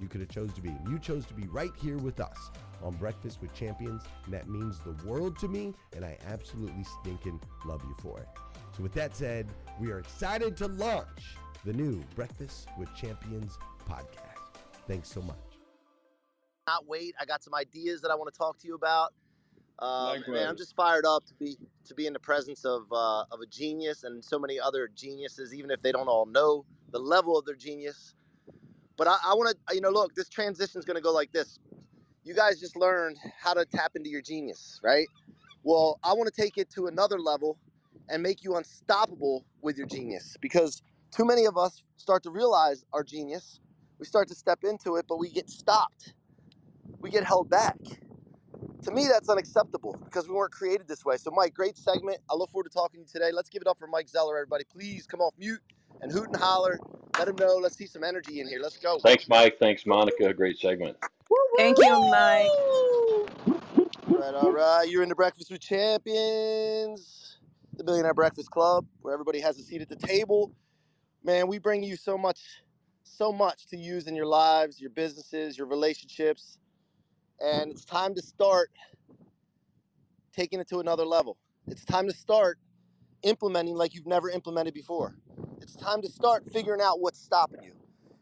you could have chose to be. You chose to be right here with us on Breakfast with Champions, and that means the world to me, and I absolutely stinking love you for it. So with that said, we are excited to launch the new Breakfast with Champions podcast. Thanks so much. Not wait. I got some ideas that I want to talk to you about. Um, man, I'm just fired up to be to be in the presence of uh, of a genius and so many other geniuses, even if they don't all know the level of their genius. But I, I want to, you know, look, this transition is going to go like this. You guys just learned how to tap into your genius, right? Well, I want to take it to another level and make you unstoppable with your genius because too many of us start to realize our genius. We start to step into it, but we get stopped. We get held back to me that's unacceptable because we weren't created this way so mike great segment i look forward to talking to you today let's give it up for mike zeller everybody please come off mute and hoot and holler let him know let's see some energy in here let's go Thanks, Mike. Thanks, Monica. Great segment. Thank you, Mike. all right all right you're in the breakfast with champions the billionaire breakfast club where everybody has a seat at the table man we bring you so much so much to use in your lives your businesses your relationships and it's time to start taking it to another level. It's time to start implementing like you've never implemented before. It's time to start figuring out what's stopping you.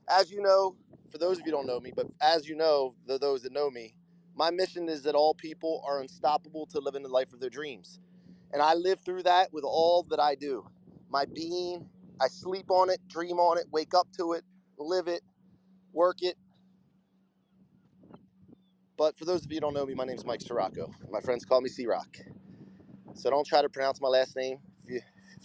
As you know, for those of you don't know me, but as you know, the, those that know me, my mission is that all people are unstoppable to live in the life of their dreams. And I live through that with all that I do. My being, I sleep on it, dream on it, wake up to it, live it, work it. But for those of you who don't know me, my name is Mike Sirocco. My friends call me C-Rock. So don't try to pronounce my last name.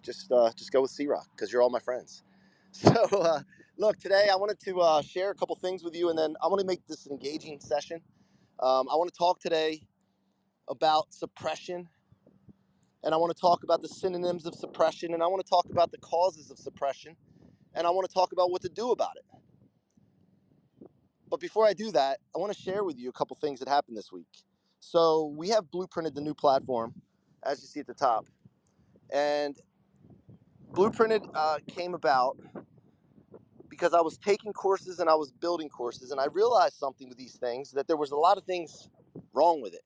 Just uh, just go with C-Rock because you're all my friends. So uh, look, today I wanted to uh, share a couple things with you, and then I want to make this an engaging session. Um, I want to talk today about suppression, and I want to talk about the synonyms of suppression, and I want to talk about the causes of suppression, and I want to talk about what to do about it. But before I do that, I want to share with you a couple things that happened this week. So we have blueprinted the new platform, as you see at the top, and blueprinted uh, came about because I was taking courses and I was building courses, and I realized something with these things that there was a lot of things wrong with it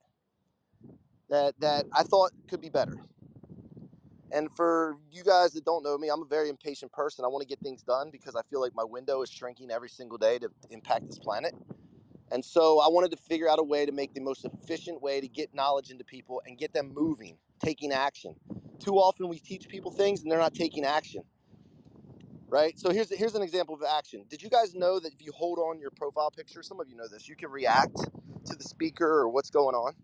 that that I thought could be better. And for you guys that don't know me, I'm a very impatient person. I want to get things done because I feel like my window is shrinking every single day to impact this planet. And so I wanted to figure out a way to make the most efficient way to get knowledge into people and get them moving, taking action. Too often we teach people things and they're not taking action right? So here's here's an example of action. Did you guys know that if you hold on your profile picture, some of you know this, you can react to the speaker or what's going on?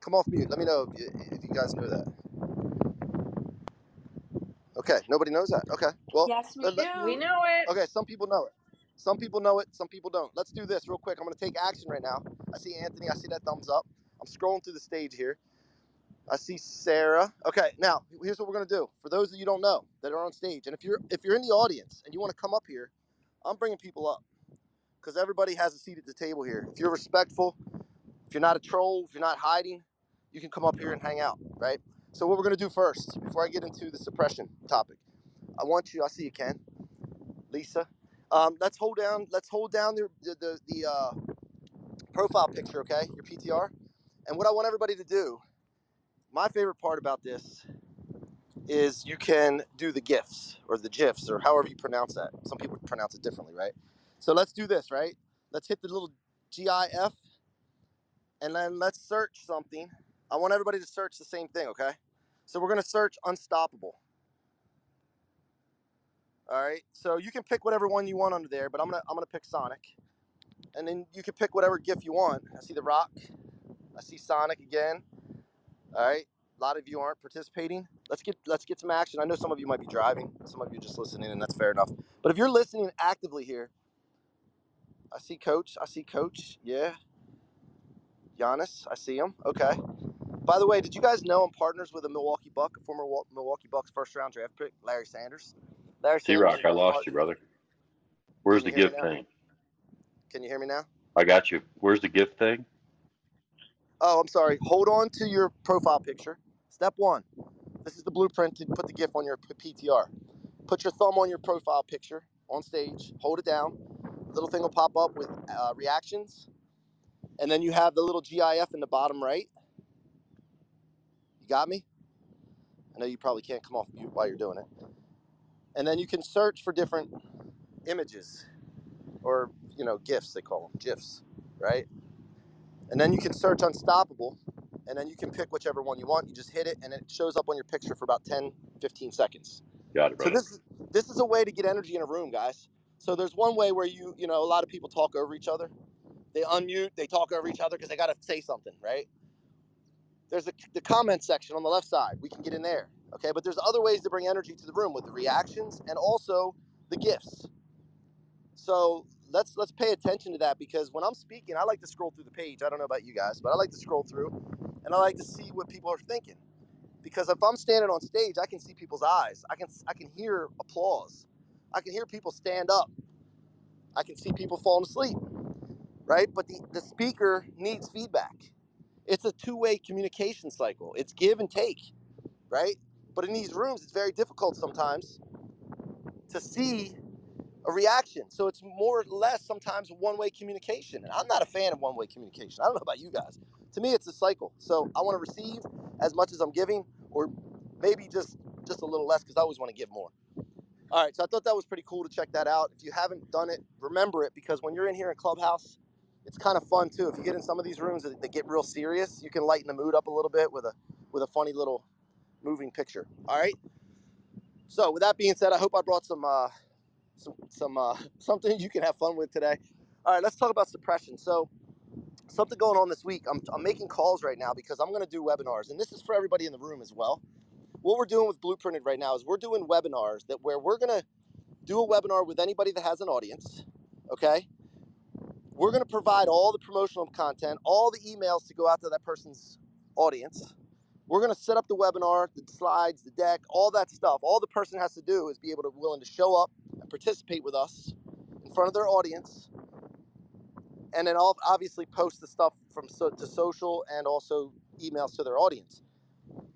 Come off mute. Let me know if you, if you guys know that. Okay, nobody knows that. Okay, well, Yes, we let- do. let- We know it. okay, some people know it. Some people know it, some people don't. Let's do this real quick. I'm going to take action right now. I see Anthony, I see that thumbs up. I'm scrolling through the stage here. I see Sarah. Okay, now here's what we're gonna do. For those of you don't know that are on stage, and if you're if you're in the audience and you want to come up here, I'm bringing people up because everybody has a seat at the table here. If you're respectful, if you're not a troll, if you're not hiding, you can come up here and hang out, right? So what we're gonna do first, before I get into the suppression topic, I want you. I see you, Ken, Lisa. Um, let's hold down. Let's hold down the the the, the uh, profile picture, okay? Your PTR. And what I want everybody to do my favorite part about this is you can do the GIFs or the GIFs or however you pronounce that. Some people pronounce it differently, right? So let's do this, right? Let's hit the little GIF and then let's search something. I want everybody to search the same thing, okay? So we're to search unstoppable. All right. So you can pick whatever one you want under there, but I'm to I'm to pick Sonic. And then you can pick whatever GIF you want. I see the rock. I see Sonic again. All right. A lot of you aren't participating. Let's get let's get some action. I know some of you might be driving. Some of you just listening, and that's fair enough. But if you're listening actively here, I see Coach. I see Coach. Yeah. Giannis. I see him. Okay. By the way, did you guys know I'm partners with a Milwaukee Buck, a former Milwaukee Bucks first round draft pick, Larry Sanders? Larry Sanders. Rock, I lost you, brother. Where's the gift thing? Can you hear me now? I got you. Where's the gift thing? Oh, I'm sorry. Hold on to your profile picture. Step one. This is the blueprint to put the GIF on your PTR. Put your thumb on your profile picture on stage. Hold it down. Little thing will pop up with uh, reactions. And then you have the little GIF in the bottom right. You got me? I know you probably can't come off mute while you're doing it. And then you can search for different images or, you know, GIFs, they call them GIFs, right? And then you can search Unstoppable and then you can pick whichever one you want. You just hit it, and it shows up on your picture for about 10, 15 seconds. Got it, So this is this is a way to get energy in a room, guys. So there's one way where you you know a lot of people talk over each other. They unmute, they talk over each other because they got to say something, right? There's a, the comment section on the left side. We can get in there, okay? But there's other ways to bring energy to the room with the reactions and also the gifts. So let's let's pay attention to that because when I'm speaking, I like to scroll through the page. I don't know about you guys, but I like to scroll through and I like to see what people are thinking. Because if I'm standing on stage, I can see people's eyes. I can I can hear applause. I can hear people stand up. I can see people falling asleep. Right? But the, the speaker needs feedback. It's a two-way communication cycle. It's give and take, right? But in these rooms, it's very difficult sometimes to see a reaction. So it's more or less sometimes one-way communication. And I'm not a fan of one-way communication. I don't know about you guys. To me, it's a cycle. So I want to receive as much as I'm giving, or maybe just just a little less because I always want to give more. All right, so I thought that was pretty cool to check that out. If you haven't done it, remember it because when you're in here in Clubhouse, it's kind of fun too. If you get in some of these rooms that, that get real serious, you can lighten the mood up a little bit with a with a funny little moving picture. All right. So with that being said, I hope I brought some uh, some some uh, something you can have fun with today. All right, let's talk about suppression. So something going on this week. I'm, I'm making calls right now because I'm going to do webinars, and this is for everybody in the room as well. What we're doing with Blueprinted right now is we're doing webinars that where we're going to do a webinar with anybody that has an audience. Okay. We're going to provide all the promotional content, all the emails to go out to that person's audience. We're going to set up the webinar, the slides, the deck, all that stuff. All the person has to do is be able to willing to show up and participate with us in front of their audience and then obviously post the stuff from so, to social and also emails to their audience.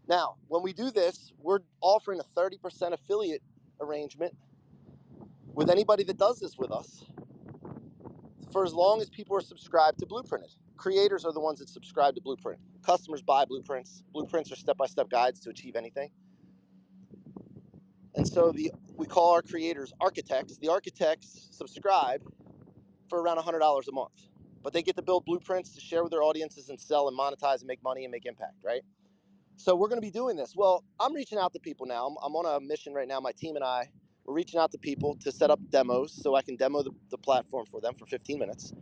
Now, when we do this, we're offering a 30% affiliate arrangement with anybody that does this with us for as long as people are subscribed to Blueprinted. Creators are the ones that subscribe to Blueprint. Customers buy blueprints. Blueprints are step-by-step guides to achieve anything. And so the we call our creators architects. The architects subscribe for around $100 a month but they get to build blueprints to share with their audiences and sell and monetize and make money and make impact, right? So we're going to be doing this. Well, I'm reaching out to people now. I'm, on a mission right now. My team and I, we're reaching out to people to set up demos so I can demo the, the platform for them for 15 minutes,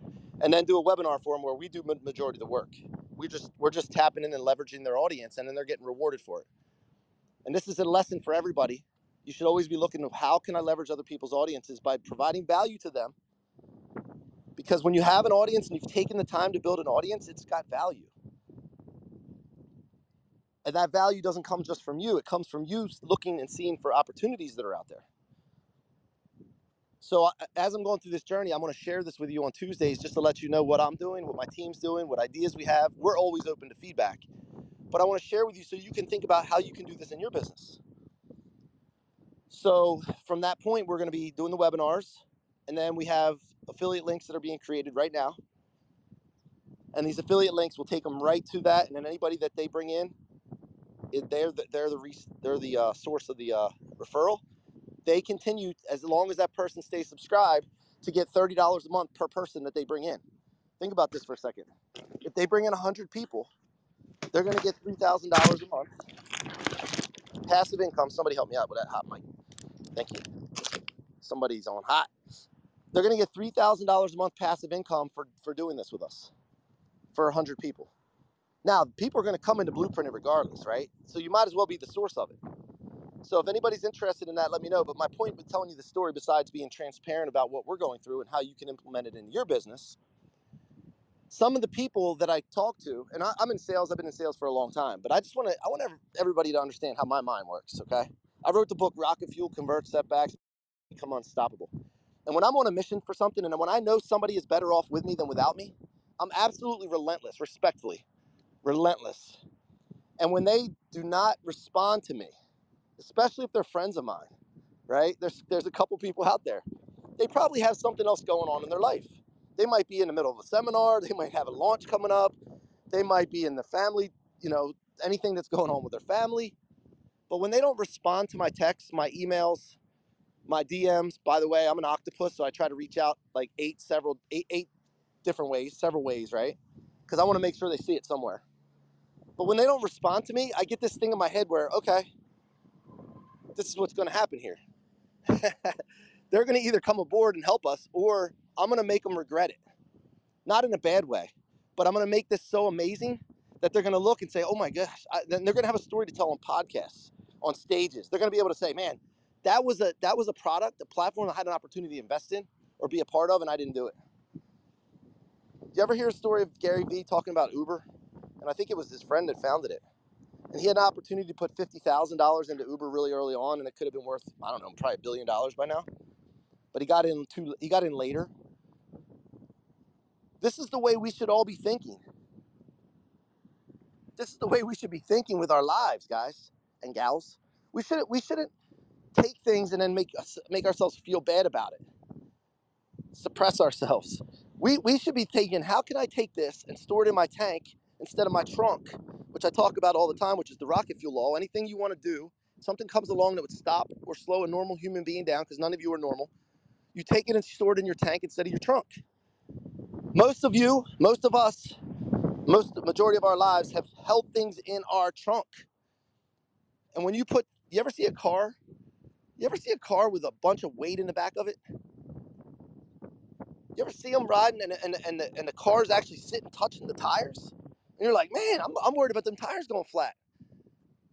and then do a webinar for them where we do majority of the work. We just we're just tapping in and leveraging their audience, and then they're getting rewarded for it. And this is a lesson for everybody. You should always be looking at how can I leverage other people's audiences by providing value to them because when you have an audience and you've taken the time to build an audience, it's got value. And that value doesn't come just from you, it comes from you looking and seeing for opportunities that are out there. So, uh, as I'm going through this journey, I'm going to share this with you on Tuesdays just to let you know what I'm doing, what my team's doing, what ideas we have. We're always open to feedback. But I want to share with you so you can think about how you can do this in your business. So, from that point, we're going to be doing the webinars. And then we have affiliate links that are being created right now. And these affiliate links will take them right to that. And then anybody that they bring in, they're the, they're the, they're the uh, source of the uh, referral. They continue, as long as that person stays subscribed, to get $30 a month per person that they bring in. Think about this for a second. If they bring in 100 people, they're going to get $3,000 a month. Passive income. Somebody help me out with that hot mic. Thank you. Somebody's on hot. They're going to get $3,000 a month passive income for, for doing this with us for 100 people. Now, people are going to come into Blueprint regardless, right? So you might as well be the source of it. So if anybody's interested in that, let me know. But my point with telling you the story, besides being transparent about what we're going through and how you can implement it in your business, some of the people that I talk to, and I, am in sales, I've been in sales for a long time, but I just want to, I want everybody to understand how my mind works, okay? I wrote the book Rocket Fuel Convert Setbacks, Become Unstoppable. And when I'm on a mission for something and when I know somebody is better off with me than without me, I'm absolutely relentless, respectfully, relentless. And when they do not respond to me, especially if they're friends of mine, right? There's, there's a couple people out there. They probably have something else going on in their life. They might be in the middle of a seminar. They might have a launch coming up. They might be in the family, you know, anything that's going on with their family. But when they don't respond to my texts, my emails, my DMs. By the way, I'm an octopus, so I try to reach out like eight, several, eight, eight different ways, several ways, right? Because I want to make sure they see it somewhere. But when they don't respond to me, I get this thing in my head where, okay, this is what's going to happen here. They're going to either come aboard and help us, or I'm going to make them regret it. Not in a bad way, but I'm going to make this so amazing that they're going to look and say, oh my gosh, I, then they're going to have a story to tell on podcasts, on stages. They're going to be able to say, man, that was a that was a product, a platform I had an opportunity to invest in or be a part of, and I didn't do it. You ever hear a story of Gary Vee talking about Uber? And I think it was his friend that founded it. And he had an opportunity to put fifty thousand dollars into Uber really early on, and it could have been worth I don't know, probably a billion dollars by now. But he got in too. He got in later. This is the way we should all be thinking. This is the way we should be thinking with our lives, guys and gals. We shouldn't. We shouldn't take things and then make us make ourselves feel bad about it. Suppress ourselves. We we should be thinking, how can I take this and store it in my tank instead of my trunk, which I talk about all the time, which is the rocket fuel law. Anything you want to do, something comes along that would stop or slow a normal human being down, because none of you are normal, you take it and store it in your tank instead of your trunk. Most of you, most of us, most the majority of our lives have held things in our trunk. And when you put, you ever see a car? You ever see a car with a bunch of weight in the back of it? You ever see them riding and, and, and, the, and the car's actually sitting touching the tires? And you're like, man, I'm, I'm worried about them tires going flat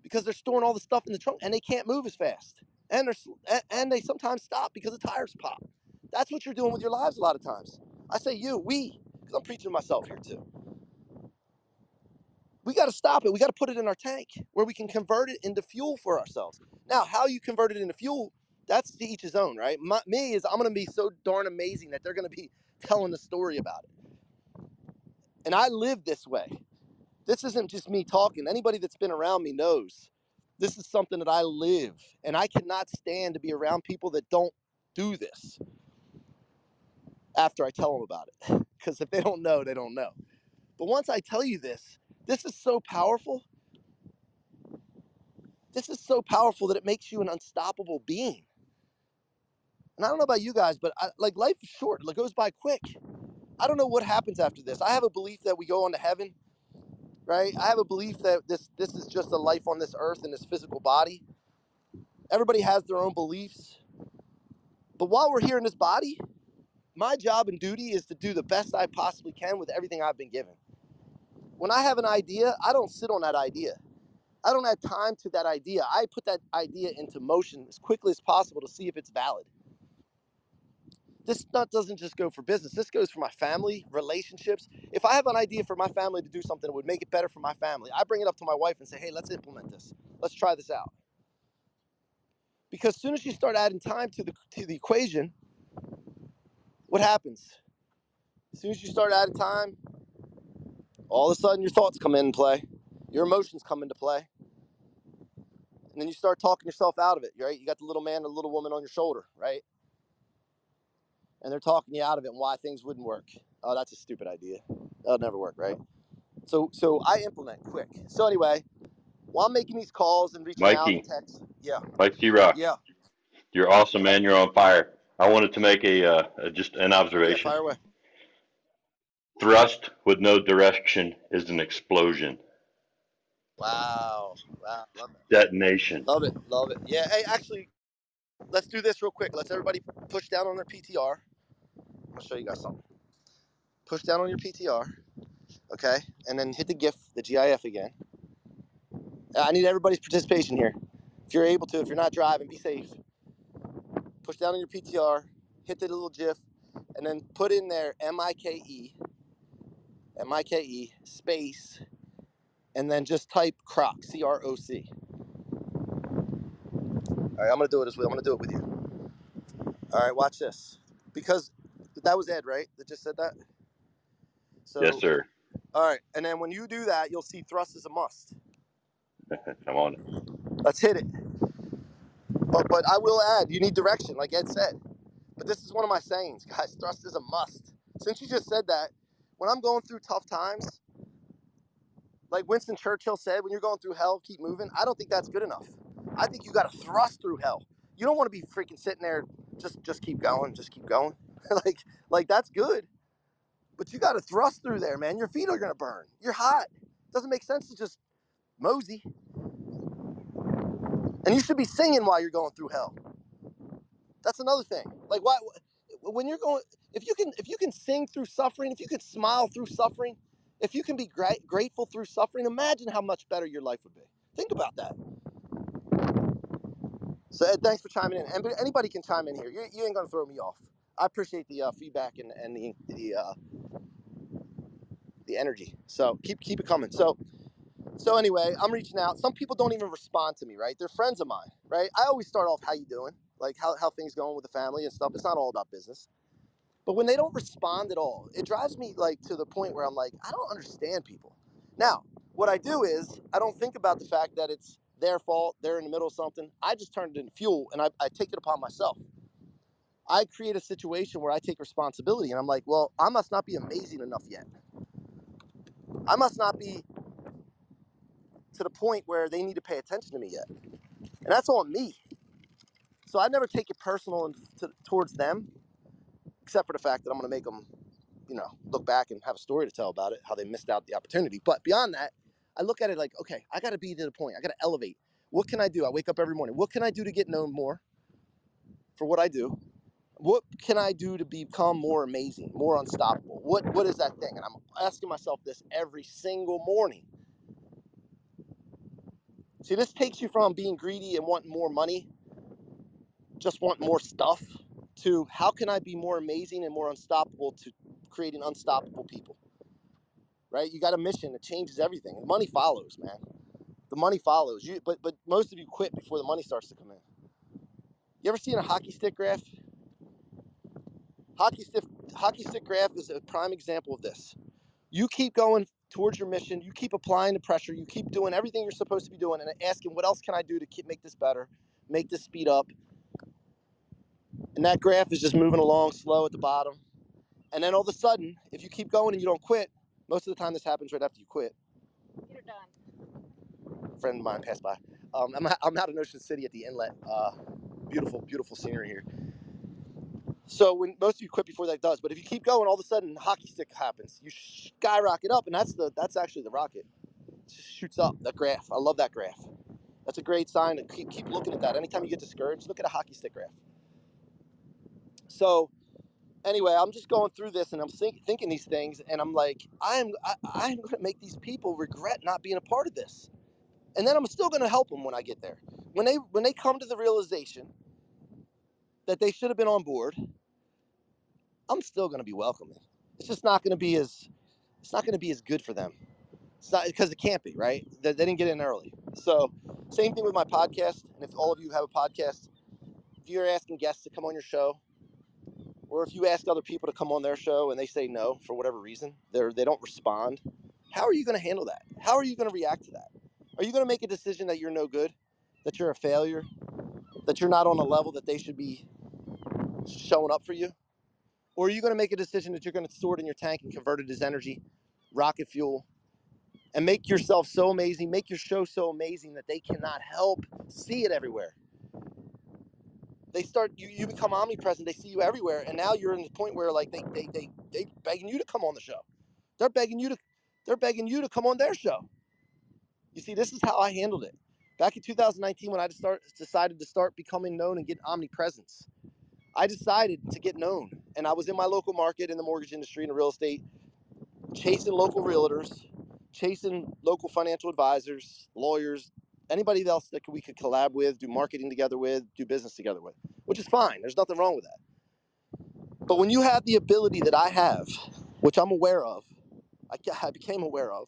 because they're storing all the stuff in the trunk and they can't move as fast. And, they're, and they sometimes stop because the tires pop. That's what you're doing with your lives a lot of times. I say you, we, because I'm preaching to myself here too. We got to stop it. We got to put it in our tank where we can convert it into fuel for ourselves. Now, how you convert it into fuel, that's to each his own, right? My, me is I'm going to be so darn amazing that they're going to be telling the story about it. And I live this way. This isn't just me talking. Anybody that's been around me knows this is something that I live. And I cannot stand to be around people that don't do this after I tell them about it. Because if they don't know, they don't know. But once I tell you this, this is so powerful. This is so powerful that it makes you an unstoppable being. And I don't know about you guys, but I, like life is short. It goes by quick. I don't know what happens after this. I have a belief that we go on to heaven, right? I have a belief that this this is just a life on this earth in this physical body. Everybody has their own beliefs. But while we're here in this body, my job and duty is to do the best I possibly can with everything I've been given. When I have an idea, I don't sit on that idea. I don't have time to that idea. I put that idea into motion as quickly as possible to see if it's valid. This not doesn't just go for business. This goes for my family, relationships. If I have an idea for my family to do something that would make it better for my family, I bring it up to my wife and say, "Hey, let's implement this. Let's try this out." Because as soon as you start adding time to the to the equation, what happens? As soon as you start out of time, all of a sudden your thoughts come into play, your emotions come into play, and then you start talking yourself out of it. Right? You got the little man and the little woman on your shoulder, right? And they're talking you out of it and why things wouldn't work. Oh, that's a stupid idea. That'll never work, right? So, so I implement quick. So anyway, while I'm making these calls and reaching out Mikey. and texts, yeah, Mike T Rock, yeah, you're awesome, man. You're on fire. I wanted to make a uh, a- just an yeah, observation. fire away. Thrust with no direction is an explosion. Wow, wow, love it. Detonation. Love it, love it. Yeah, hey, actually, let's do this real quick. Let's everybody push down on their PTR. I'll show you guys something. Push down on your PTR, okay, and then hit the GIF, the GIF again. I need everybody's participation here. If you're able to, if you're not driving, be safe. Push down on your PTR, hit the little GIF, and then put in there M I K E, M I K E space, and then just type Croc, C R O C. All right, I'm gonna do it this way. I'm gonna do it with you. All right, watch this. Because that was Ed, right? That just said that. So, Yes, sir. All right, and then when you do that, you'll see thrust is a must. Come on. Let's hit it. But but I will add, you need direction, like Ed said. But this is one of my sayings, guys. Thrust is a must. Since you just said that, when I'm going through tough times, like Winston Churchill said, when you're going through hell, keep moving. I don't think that's good enough. I think you got to thrust through hell. You don't want to be freaking sitting there, just just keep going, just keep going. like like that's good, but you got to thrust through there, man. Your feet are gonna burn. You're hot. doesn't make sense to just mosey. And you should be singing while you're going through hell. That's another thing. Like why when you're going if you can if you can sing through suffering, if you can smile through suffering, if you can be gra- grateful through suffering, imagine how much better your life would be. Think about that. So Ed, thanks for chiming in. Anybody can chime in here. You, you ain't gonna throw me off. I appreciate the uh, feedback and, and the the uh, the energy. So keep keep it coming. So so anyway, I'm reaching out. Some people don't even respond to me, right? They're friends of mine, right? I always start off, how you doing? Like how, how things going with the family and stuff. It's not all about business. But when they don't respond at all, it drives me like to the point where I'm like, I don't understand people. Now, what I do is I don't think about the fact that it's their fault, they're in the middle of something. I just turn it into fuel and I, I take it upon myself. I create a situation where I take responsibility and I'm like, well, I must not be amazing enough yet. I must not be to the point where they need to pay attention to me yet. and that's on me. So I never take it personal and to, towards them, except for the fact that I'm going to make them, you know, look back and have a story to tell about it, how they missed out the opportunity. But beyond that, I look at it like, okay, I got to be to the point. I got to elevate. What can I do? I wake up every morning. What can I do to get known more for what I do? What can I do to become more amazing, more unstoppable? What what is that thing? And I'm asking myself this every single morning. See, this takes you from being greedy and wanting more money, just want more stuff, to how can I be more amazing and more unstoppable to creating unstoppable people? Right? You got a mission that changes everything. And money follows, man. The money follows. You but but most of you quit before the money starts to come in. You ever seen a hockey stick graph? Hockey stick hockey stick graph is a prime example of this. You keep going towards your mission, you keep applying the pressure, you keep doing everything you're supposed to be doing and asking what else can I do to keep, make this better, make this speed up. And that graph is just moving along slow at the bottom. And then all of a sudden, if you keep going and you don't quit, most of the time this happens right after you quit. You're done. A friend of mine passed by. Um, I'm, I'm out in Ocean City at the inlet. Uh, beautiful, beautiful scenery here. So when most of you quit before that does, but if you keep going, all of a sudden hockey stick happens. You skyrocket up, and that's the that's actually the rocket. It shoots up. That graph. I love that graph. That's a great sign to keep keep looking at that. Anytime you get discouraged, look at a hockey stick graph. So anyway, I'm just going through this and I'm think, thinking these things, and I'm like, I'm I, I'm going to make these people regret not being a part of this, and then I'm still going to help them when I get there. When they when they come to the realization that they should have been on board, I'm still going to be welcoming. It's just not going to be as it's not going to be as good for them. It's not because it can't be right. They, they didn't get in early. So same thing with my podcast. And if all of you have a podcast, if you're asking guests to come on your show, or if you ask other people to come on their show and they say no for whatever reason, they're they don't respond. How are you going to handle that? How are you going to react to that? Are you going to make a decision that you're no good, that you're a failure, that you're not on a level that they should be showing up for you? Or are you going to make a decision that you're going to store it in your tank and convert it as energy, rocket fuel, and make yourself so amazing, make your show so amazing that they cannot help see it everywhere? They start you, you become omnipresent, they see you everywhere, and now you're in the point where like they they they they begging you to come on the show. They're begging you to they're begging you to come on their show. You see, this is how I handled it. Back in 2019, when I start, decided to start becoming known and get omnipresence, I decided to get known. And I was in my local market in the mortgage industry and real estate, chasing local realtors, chasing local financial advisors, lawyers, anybody else that we could collab with, do marketing together with, do business together with, which is fine. There's nothing wrong with that. But when you have the ability that I have, which I'm aware of, I, I became aware of,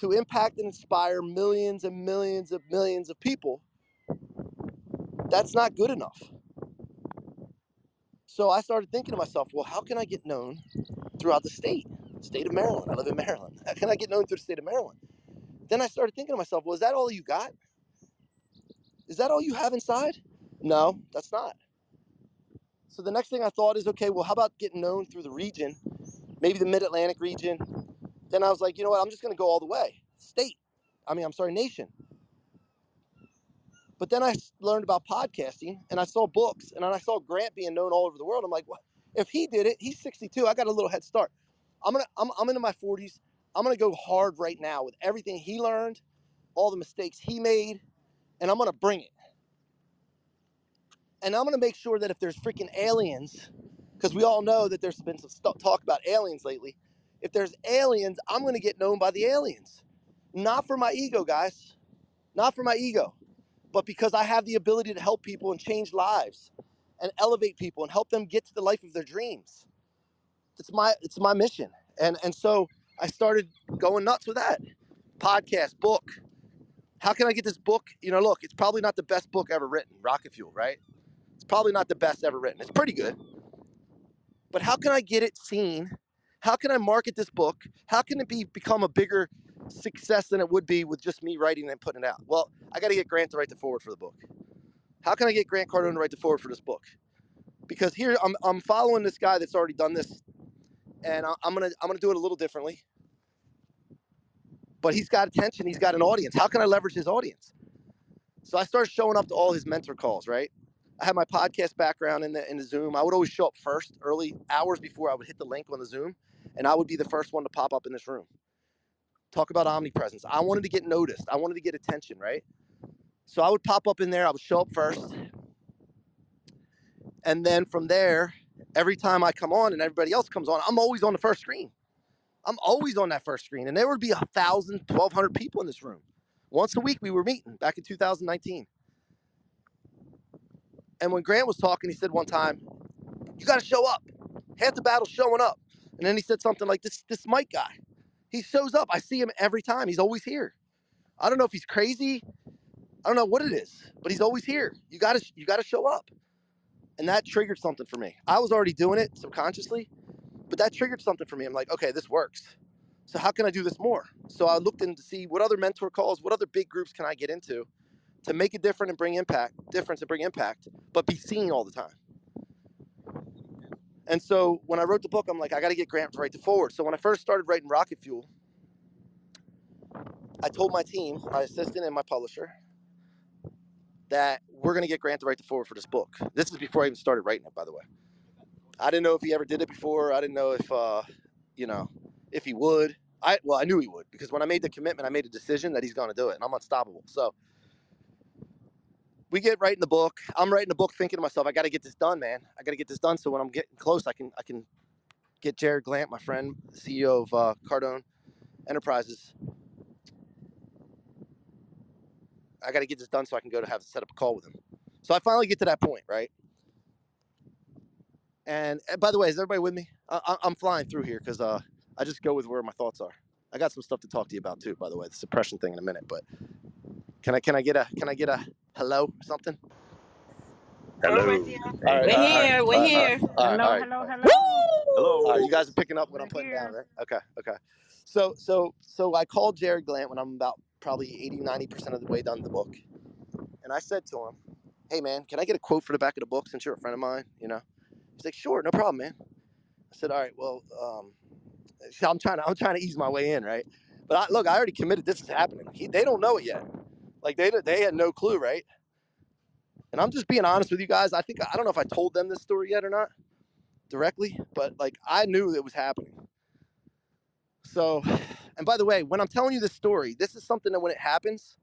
to impact and inspire millions and millions of millions of people, that's not good enough. So I started thinking to myself, well, how can I get known throughout the state, state of Maryland? I live in Maryland. How can I get known through the state of Maryland? Then I started thinking to myself, well, is that all you got? Is that all you have inside? No, that's not. So the next thing I thought is, okay, well, how about getting known through the region, maybe the Mid Atlantic region? Then I was like, you know what? I'm just going to go all the way, state. I mean, I'm sorry, nation. But then I learned about podcasting and I saw books and I saw Grant being known all over the world. I'm like, if he did it, he's 62. I got a little head start. I'm gonna, I'm, I'm into my 40s. I'm gonna go hard right now with everything he learned, all the mistakes he made, and I'm gonna bring it. And I'm gonna make sure that if there's freaking aliens, because we all know that there's been some st- talk about aliens lately. If there's aliens, I'm gonna get known by the aliens, not for my ego, guys, not for my ego but because I have the ability to help people and change lives and elevate people and help them get to the life of their dreams. It's my it's my mission. And and so I started going nuts with that. Podcast, book. How can I get this book? You know, look, it's probably not the best book ever written, Rocket Fuel, right? It's probably not the best ever written. It's pretty good. But how can I get it seen? How can I market this book? How can it be become a bigger success than it would be with just me writing and putting it out. Well, I got to get Grant to write the foreword for the book. How can I get Grant Cardone to write the foreword for this book? Because here I'm, I'm following this guy that's already done this, and I'm gonna I'm gonna do it a little differently. But he's got attention. He's got an audience. How can I leverage his audience? So I started showing up to all his mentor calls, right? I had my podcast background in the in the Zoom. I would always show up first, early hours before I would hit the link on the Zoom, and I would be the first one to pop up in this room. Talk about omnipresence. I wanted to get noticed. I wanted to get attention, right? So I would pop up in there. I would show up first, and then from there, every time I come on and everybody else comes on, I'm always on the first screen. I'm always on that first screen, and there would be a thousand, twelve hundred people in this room. Once a week, we were meeting back in 2019. And when Grant was talking, he said one time, "You got to show up. Half the battle's showing up." And then he said something like, "This this Mike guy, he shows up. I see him every time. He's always here. I don't know if he's crazy. I don't know what it is, but he's always here. You got to you got to show up." And that triggered something for me. I was already doing it subconsciously, but that triggered something for me. I'm like, okay, this works. So how can I do this more? So I looked in to see what other mentor calls, what other big groups can I get into to make it different and bring impact, difference and bring impact, but be seen all the time. And so when I wrote the book, I'm like, I got to get Grant to write the foreword. So when I first started writing Rocket Fuel, I told my team, my assistant and my publisher, that we're going to get Grant to write the foreword for this book. This is before I even started writing it, by the way. I didn't know if he ever did it before. I didn't know if, uh, you know, if he would. I well, I knew he would because when I made the commitment, I made a decision that he's going to do it, and I'm unstoppable. So we get writing the book. I'm writing the book, thinking to myself, I got to get this done, man. I got to get this done. So when I'm getting close, I can I can get Jarrod Glandt, my friend, CEO of uh, Cardone Enterprises. I got to get this done so I can go to have set up a call with him. So I finally get to that point, right? And, and by the way, is everybody with me? I, am flying through here because uh, I just go with where my thoughts are. I got some stuff to talk to you about too, by the way, the suppression thing in a minute. But can I can I get a can I get a hello or something? Hello. All right, We're all right, here. We're all right, here. all right, Hello, all right. hello, hello. Hello. All right, you guys are picking up what We're I'm putting here. down, right? Okay, okay. So so so I called Jarrod Glandt when I'm about probably 80, 90% of the way done the book. And I said to him, Hey man, can I get a quote for the back of the book since you're a friend of mine? You know? He's like, Sure, no problem, man. I said, All right, well, um, so I'm trying to I'm trying to ease my way in, right? But I, look, I already committed this is happening. He, they don't know it yet. Like they they had no clue, right? And I'm just being honest with you guys. I think I don't know if I told them this story yet or not directly, but like I knew it was happening. So, and by the way, when I'm telling you this story, this is something that when it happens,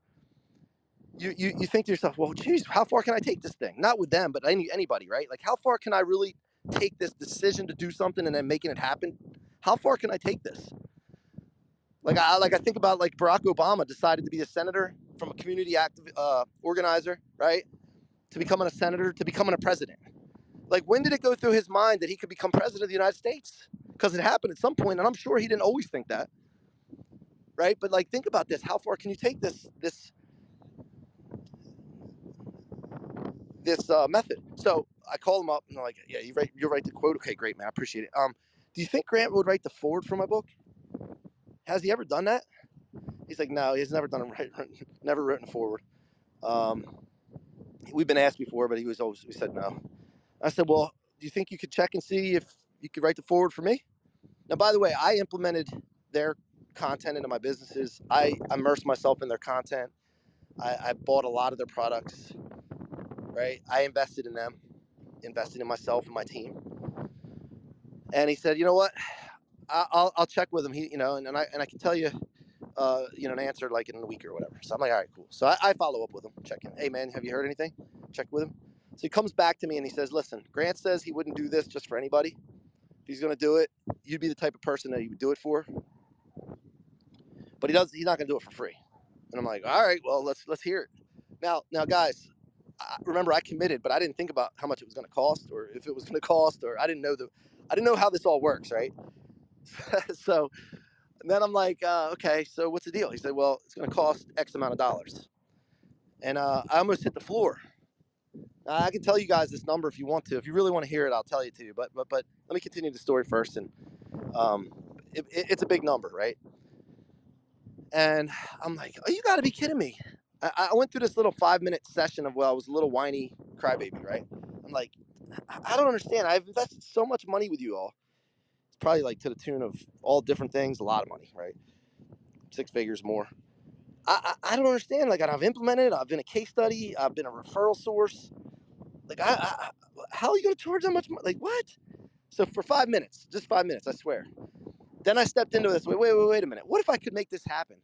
you you, you think to yourself, well, geez, how far can I take this thing? Not with them, but any anybody, right? Like how far can I really take this decision to do something and then making it happen? How far can I take this? Like I like I think about like Barack Obama decided to be a senator from a community active uh, organizer, right? To becoming a senator, to becoming a president. Like when did it go through his mind that he could become president of the United States? Because it happened at some point, and I'm sure he didn't always think that, right? But like think about this: how far can you take this this this uh, method? So I call him up and I'm like, yeah, you write you write the quote. Okay, great, man, I appreciate it. Um, do you think Grant would write the foreword for my book? Has he ever done that? He's like, no, he's never done it right, never written foreword. Um, we've been asked before, but he was always we said no. I said, well, do you think you could check and see if you could write the foreword for me? Now, by the way, I implemented their content into my businesses. I immersed myself in their content. I, I bought a lot of their products. Right, I invested in them, invested in myself and my team. And he said, you know what? I'll, I'll check with him. He, you know, and, and I and I can tell you, uh, you know, an answer like in a week or whatever. So I'm like, all right, cool. So I, I follow up with him, check in. Hey man, have you heard anything? Check with him. So he comes back to me and he says, listen, Grant says he wouldn't do this just for anybody. If he's gonna do it, you'd be the type of person that he would do it for. But he does. He's not gonna do it for free. And I'm like, all right, well, let's let's hear it. Now, now, guys, I, remember I committed, but I didn't think about how much it was gonna cost, or if it was gonna cost, or I didn't know the, I didn't know how this all works, right? so and then I'm like, uh, okay, so what's the deal? He said, well, it's going to cost X amount of dollars. And uh, I almost hit the floor. I can tell you guys this number if you want to. If you really want to hear it, I'll tell you to. But but but let me continue the story first. And um, it, it- it's a big number, right? And I'm like, oh, you got to be kidding me. I, I went through this little five minute session of, well, I was a little whiny crybaby, right? I'm like, I don't understand. I've invested so much money with you all probably like to the tune of all different things, a lot of money, right? Six figures more. I, I, I don't understand. Like I've implemented it. I've been a case study. I've been a referral source. Like I, I how are you going to charge that much money? Like what? So for five minutes, just five minutes, I swear. Then I stepped into this. Wait, wait, wait, wait a minute. What if I could make this happen?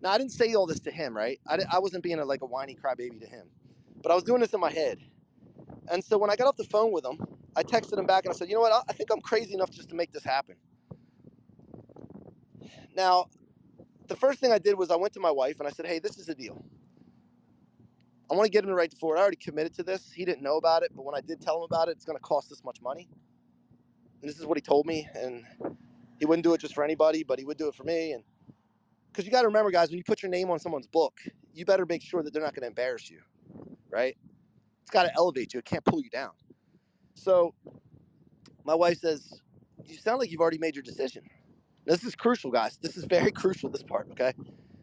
Now I didn't say all this to him, right? I, I wasn't being a, like a whiny crybaby to him, but I was doing this in my head. And so when I got off the phone with him, I texted him back and I said, you know what? I, think I'm crazy enough just to make this happen. Now, the first thing I did was I went to my wife and I said, hey, this is the deal. I want to get him to write the foreword. I already committed to this. He didn't know about it, but when I did tell him about it, it's going to cost this much money. And this is what he told me. And he wouldn't do it just for anybody, but he would do it for me. And because you got to remember, guys, when you put your name on someone's book, you better make sure that they're not going to embarrass you, right? It's got to elevate you. It can't pull you down. So my wife says, "You sound like you've already made your decision." This is crucial, guys. This is very crucial. This part, okay?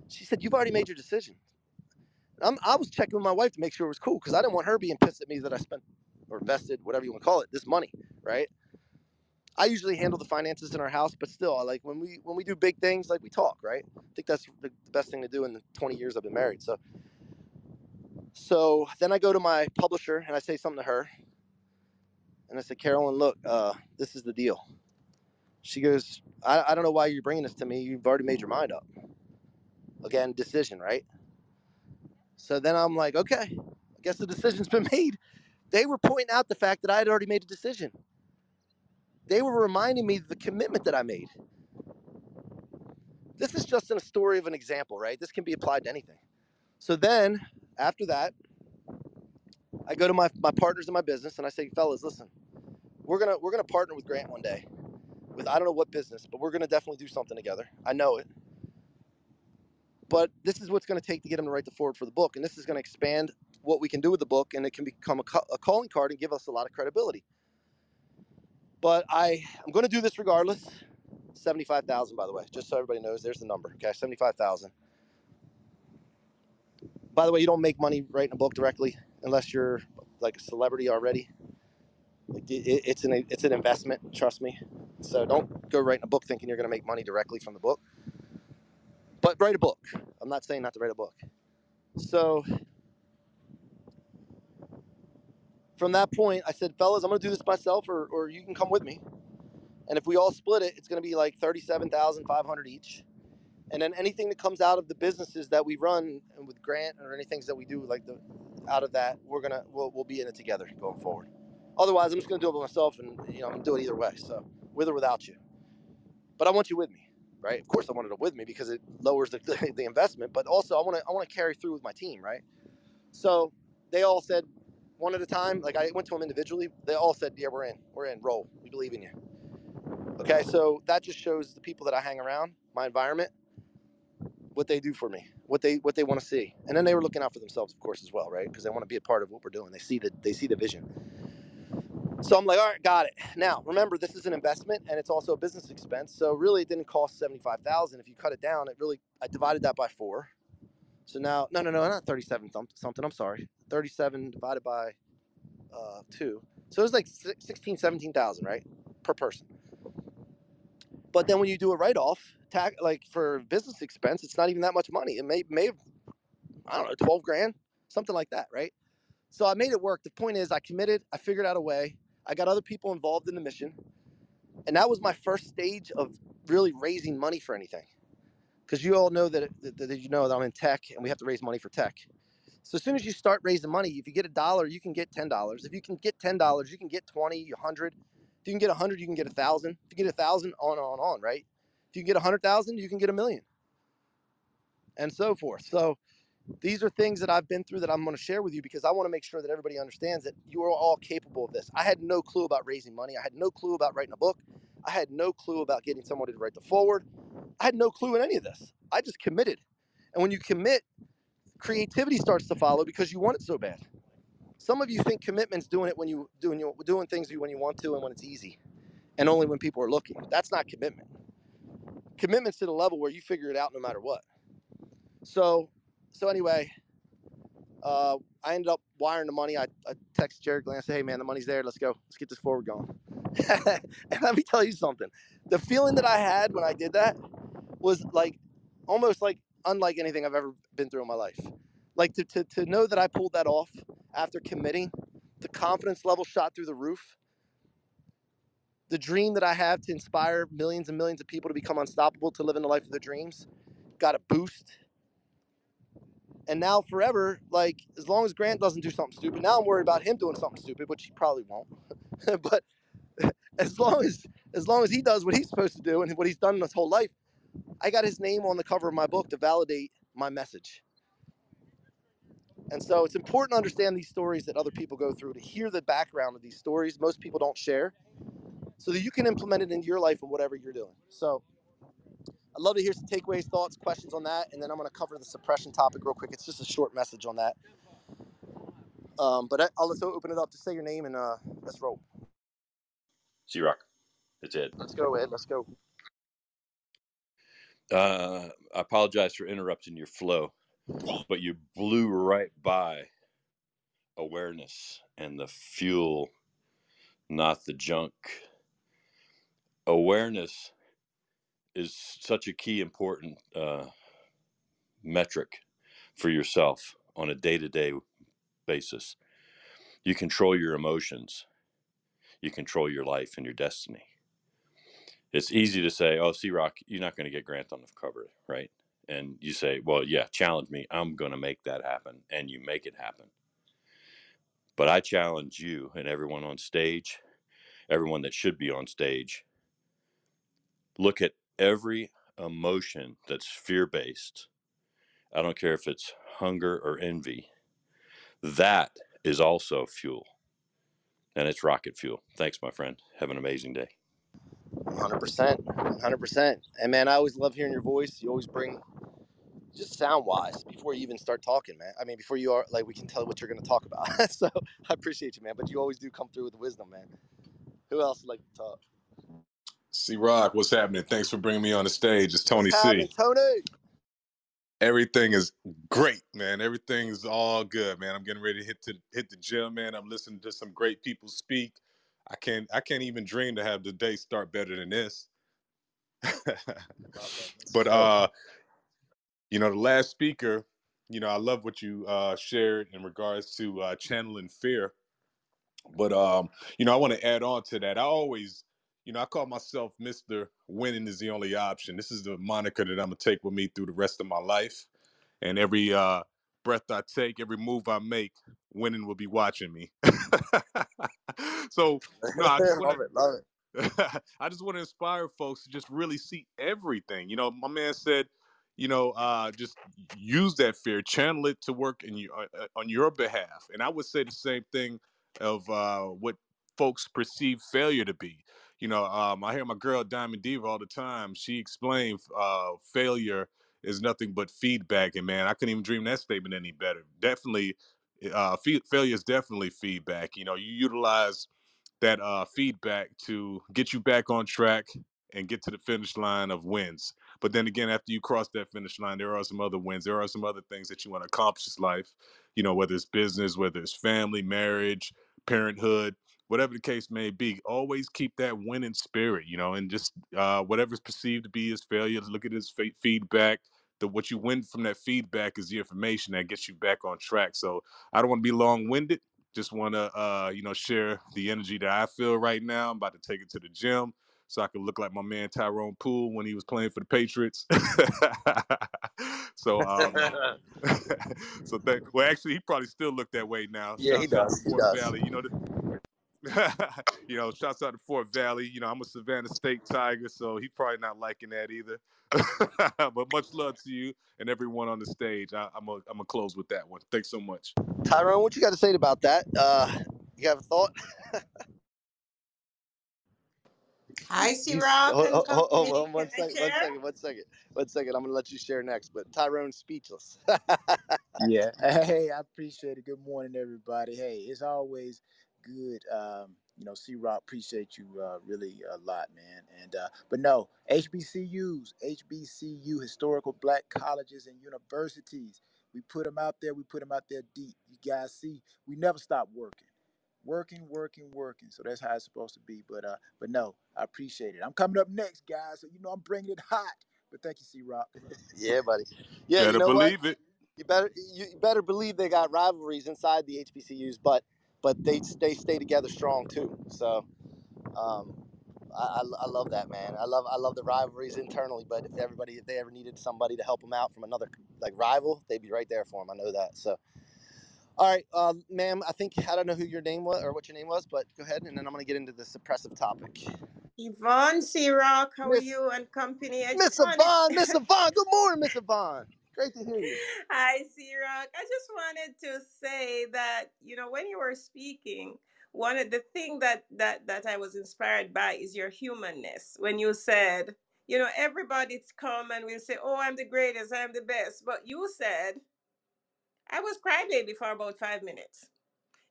She said, "You've already made your decision." I'm, I was checking with my wife to make sure it was cool because I didn't want her being pissed at me that I spent or invested, whatever you want to call it, this money, right? I usually handle the finances in our house, but still, I like when we when we do big things, like we talk, right? I think that's the best thing to do in the 20 years I've been married. So, so then I go to my publisher and I say something to her, and I said, Carolyn, look, uh, this is the deal. She goes, I, I don't know why you're bringing this to me. You've already made your mind up. Again, decision, right? So then I'm like, okay, I guess the decision's been made. They were pointing out the fact that I had already made a decision. They were reminding me of the commitment that I made. This is just in a story of an example, right? This can be applied to anything. So then, after that, I go to my, my partners in my business and I say, fellas, listen, we're gonna we're gonna partner with Grant one day. With I don't know what business, but we're gonna definitely do something together. I know it. But this is what's going to take to get him to write the foreword for the book, and this is going to expand what we can do with the book, and it can become a, a calling card and give us a lot of credibility. But I I'm going to do this regardless. Seventy-five thousand, by the way, just so everybody knows. There's the number. Okay, seventy-five thousand. By the way, you don't make money writing a book directly unless you're like a celebrity already. It, it's an it's an investment. Trust me. So don't go writing a book thinking you're going to make money directly from the book. But write a book. I'm not saying not to write a book. So from that point, I said, fellas, I'm going to do this myself, or, or you can come with me. And if we all split it, it's going to be like 37,500 each. And then anything that comes out of the businesses that we run and with Grant or anything that we do like the out of that, we're gonna we'll, we'll be in it together going forward. Otherwise, I'm just gonna do it by myself, and you know I'm gonna do it either way. So with or without you. But I want you with me, right? Of course, I wanted it with me because it lowers the, the, the investment, but also I want to I want to carry through with my team, right? So they all said one at a time. Like I went to them individually. They all said, "Yeah, we're in. We're in. Roll. We believe in you." Okay, so that just shows the people that I hang around, my environment, what they do for me, what they what they want to see, and then they were looking out for themselves, of course, as well, right? Because they want to be a part of what we're doing. They see the they see the vision. So I'm like, all right, got it. Now remember, this is an investment and it's also a business expense. So really, it didn't cost seventy five thousand. If you cut it down, it really I divided that by four. So now, no, no, no, not thirty seven something. I'm sorry, thirty seven divided by uh, two. So it was like 16, 17,000, right, per person. But then when you do a write off, tax like for business expense, it's not even that much money. It may may I don't know, twelve grand, something like that, right? So I made it work. The point is, I committed. I figured out a way. I got other people involved in the mission, and that was my first stage of really raising money for anything. Because you all know that, that, that you know that I'm in tech, and we have to raise money for tech. So as soon as you start raising money, if you get a dollar, you can get ten dollars. If you can get ten dollars, you can get twenty, a hundred. If you can get a hundred, you can get a thousand. If you get a thousand, on, on, on, right? If you can get a hundred thousand, you can get a million, and so forth. So these are things that I've been through that I'm going to share with you because I want to make sure that everybody understands that you are all capable of this. I had no clue about raising money. I had no clue about writing a book. I had no clue about getting somebody to write the foreword. I had no clue in any of this. I just committed. And when you commit, creativity starts to follow because you want it so bad. Some of you think commitment's doing it when you doing you doing things when you want to and when it's easy, and only when people are looking. That's not commitment. Commitment's to the level where you figure it out no matter what. So, so anyway, uh, I ended up wiring the money. I, I texted Jarrod Glandt. Said, "Hey man, the money's there. Let's go. Let's get this foreword going." and let me tell you something. The feeling that I had when I did that was like almost like unlike anything I've ever been through in my life. Like to, to, to know that I pulled that off after committing, the confidence level shot through the roof. The dream that I have to inspire millions and millions of people to become unstoppable, to live in the life of their dreams, got a boost. And now forever, like as long as Grant doesn't do something stupid, now I'm worried about him doing something stupid, which he probably won't. but as long as as long as he does what he's supposed to do and what he's done his whole life, I got his name on the cover of my book to validate my message. And so it's important to understand these stories that other people go through, to hear the background of these stories. Most people don't share, so that you can implement it into your life and whatever you're doing. So I'd love to hear some takeaways, thoughts, questions on that, and then I'm going to cover the suppression topic real quick. It's just a short message on that. Um, but I, will let's open it up. to say your name and uh, let's roll. C Rock. It's Ed. Let's go, Ed. Let's go. Uh, I apologize for interrupting your flow, but you blew right by awareness and the fuel, not the junk. Awareness is such a key important uh, metric for yourself on a day to day basis. You control your emotions, you control your life and your destiny it's easy to say, "Oh, C Rock, you're not going to get Grant on the cover, right?" And you say, "Well, yeah, challenge me. I'm going to make that happen," and you make it happen. But I challenge you and everyone on stage, everyone that should be on stage. Look at every emotion that's fear based. I don't care if it's hunger or envy. That is also fuel. And it's rocket fuel. Thanks, my friend. Have an amazing day. Hundred percent, hundred percent. And man, I always love hearing your voice. You always bring, just sound wise before you even start talking, man. I mean, before you are like, we can tell what you're going to talk about. so I appreciate you, man. But you always do come through with wisdom, man. Who else would like to talk? C Rock, what's happening? Thanks for bringing me on the stage. It's Tony C. Tony. Everything is great, man. Everything's all good, man. I'm getting ready to hit to hit the gym, man. I'm listening to some great people speak. I can't I can't even dream to have the day start better than this. but uh you know the last speaker, you know, I love what you uh shared in regards to uh channeling fear. But um, you know, I want to add on to that. I always, you know, I call myself Mr. Winning is the only option. This is the moniker that I'm gonna take with me through the rest of my life. And every uh breath I take, every move I make, winning will be watching me. so no, I just wanna, love it, love it. I just want to inspire folks to just really see everything. You know, my man said, you know, uh, just use that fear, channel it to work in you, uh, uh, on your behalf. And I would say the same thing of uh, what folks perceive failure to be. You know, um, I hear my girl Diamond Diva all the time. She explained uh, failure is nothing but feedback, and man, I couldn't even dream that statement any better. Definitely uh, failure is definitely feedback. You know, you utilize that uh, feedback to get you back on track and get to the finish line of wins. But then again, after you cross that finish line, there are some other wins. There are some other things that you want to accomplish in life. You know, whether it's business, whether it's family, marriage, parenthood, whatever the case may be. Always keep that winning spirit. You know, and just uh, whatever's perceived to be as failure, look at his as feedback the what you win from that feedback is the information that gets you back on track. So I don't want to be long winded. Just want to uh, you know share the energy that I feel right now. I'm about to take it to the gym so I can look like my man Tyrone Poole when he was playing for the Patriots. so um, so thank, well actually he probably still look that way now. Yeah, he does. He does. Valley. You know, the, you know, shouts out to Fort Valley. You know, I'm a Savannah State Tiger, so he's probably not liking that either. but much love to you and everyone on the stage. I, am gonna I'm gonna close with that one. Thanks so much, Tyrone. What you got to say about that? Uh, you have a thought? Hi, C Rock. Hold, hold, hold, on one second, one second, one second, one second. I'm gonna let you share next, but Tyrone's speechless. yeah. Hey, I appreciate it. Good morning, everybody. Hey, it's always good. Um, you know, C Rock, appreciate you uh, really a lot, man. And uh, but no, HBCUs, HBCU, historical black colleges and universities. We put them out there. We put them out there deep. You guys see, we never stop working, working, working, working. So that's how it's supposed to be. But uh, but no, I appreciate it. I'm coming up next, guys. So you know, I'm bringing it hot. But thank you, C Rock. Yeah, buddy. Yeah, Better you know what? believe it. You better you you better believe they got rivalries inside the HBCUs, but but they they stay together strong too. So, um, I, I, I love that man. I love I love the rivalries internally. But if everybody if they ever needed somebody to help them out from another like rival, they'd be right there for them. I know that. So, all right, uh, ma'am. I think I don't know who your name was or what your name was, but go ahead, and then I'm gonna get into the suppressive topic. Yvonne C Rock, how are you and company? Miss Yvonne, Miss Yvonne. Good morning, Miss Yvonne. Great to hear you. Hi, Rock. I just wanted to say that, you know, when you were speaking, one of the thing that that that I was inspired by is your humanness. When you said, you know, everybody's come and will say, "Oh, I'm the greatest, I'm the best," but you said, "I was crybaby for about five minutes."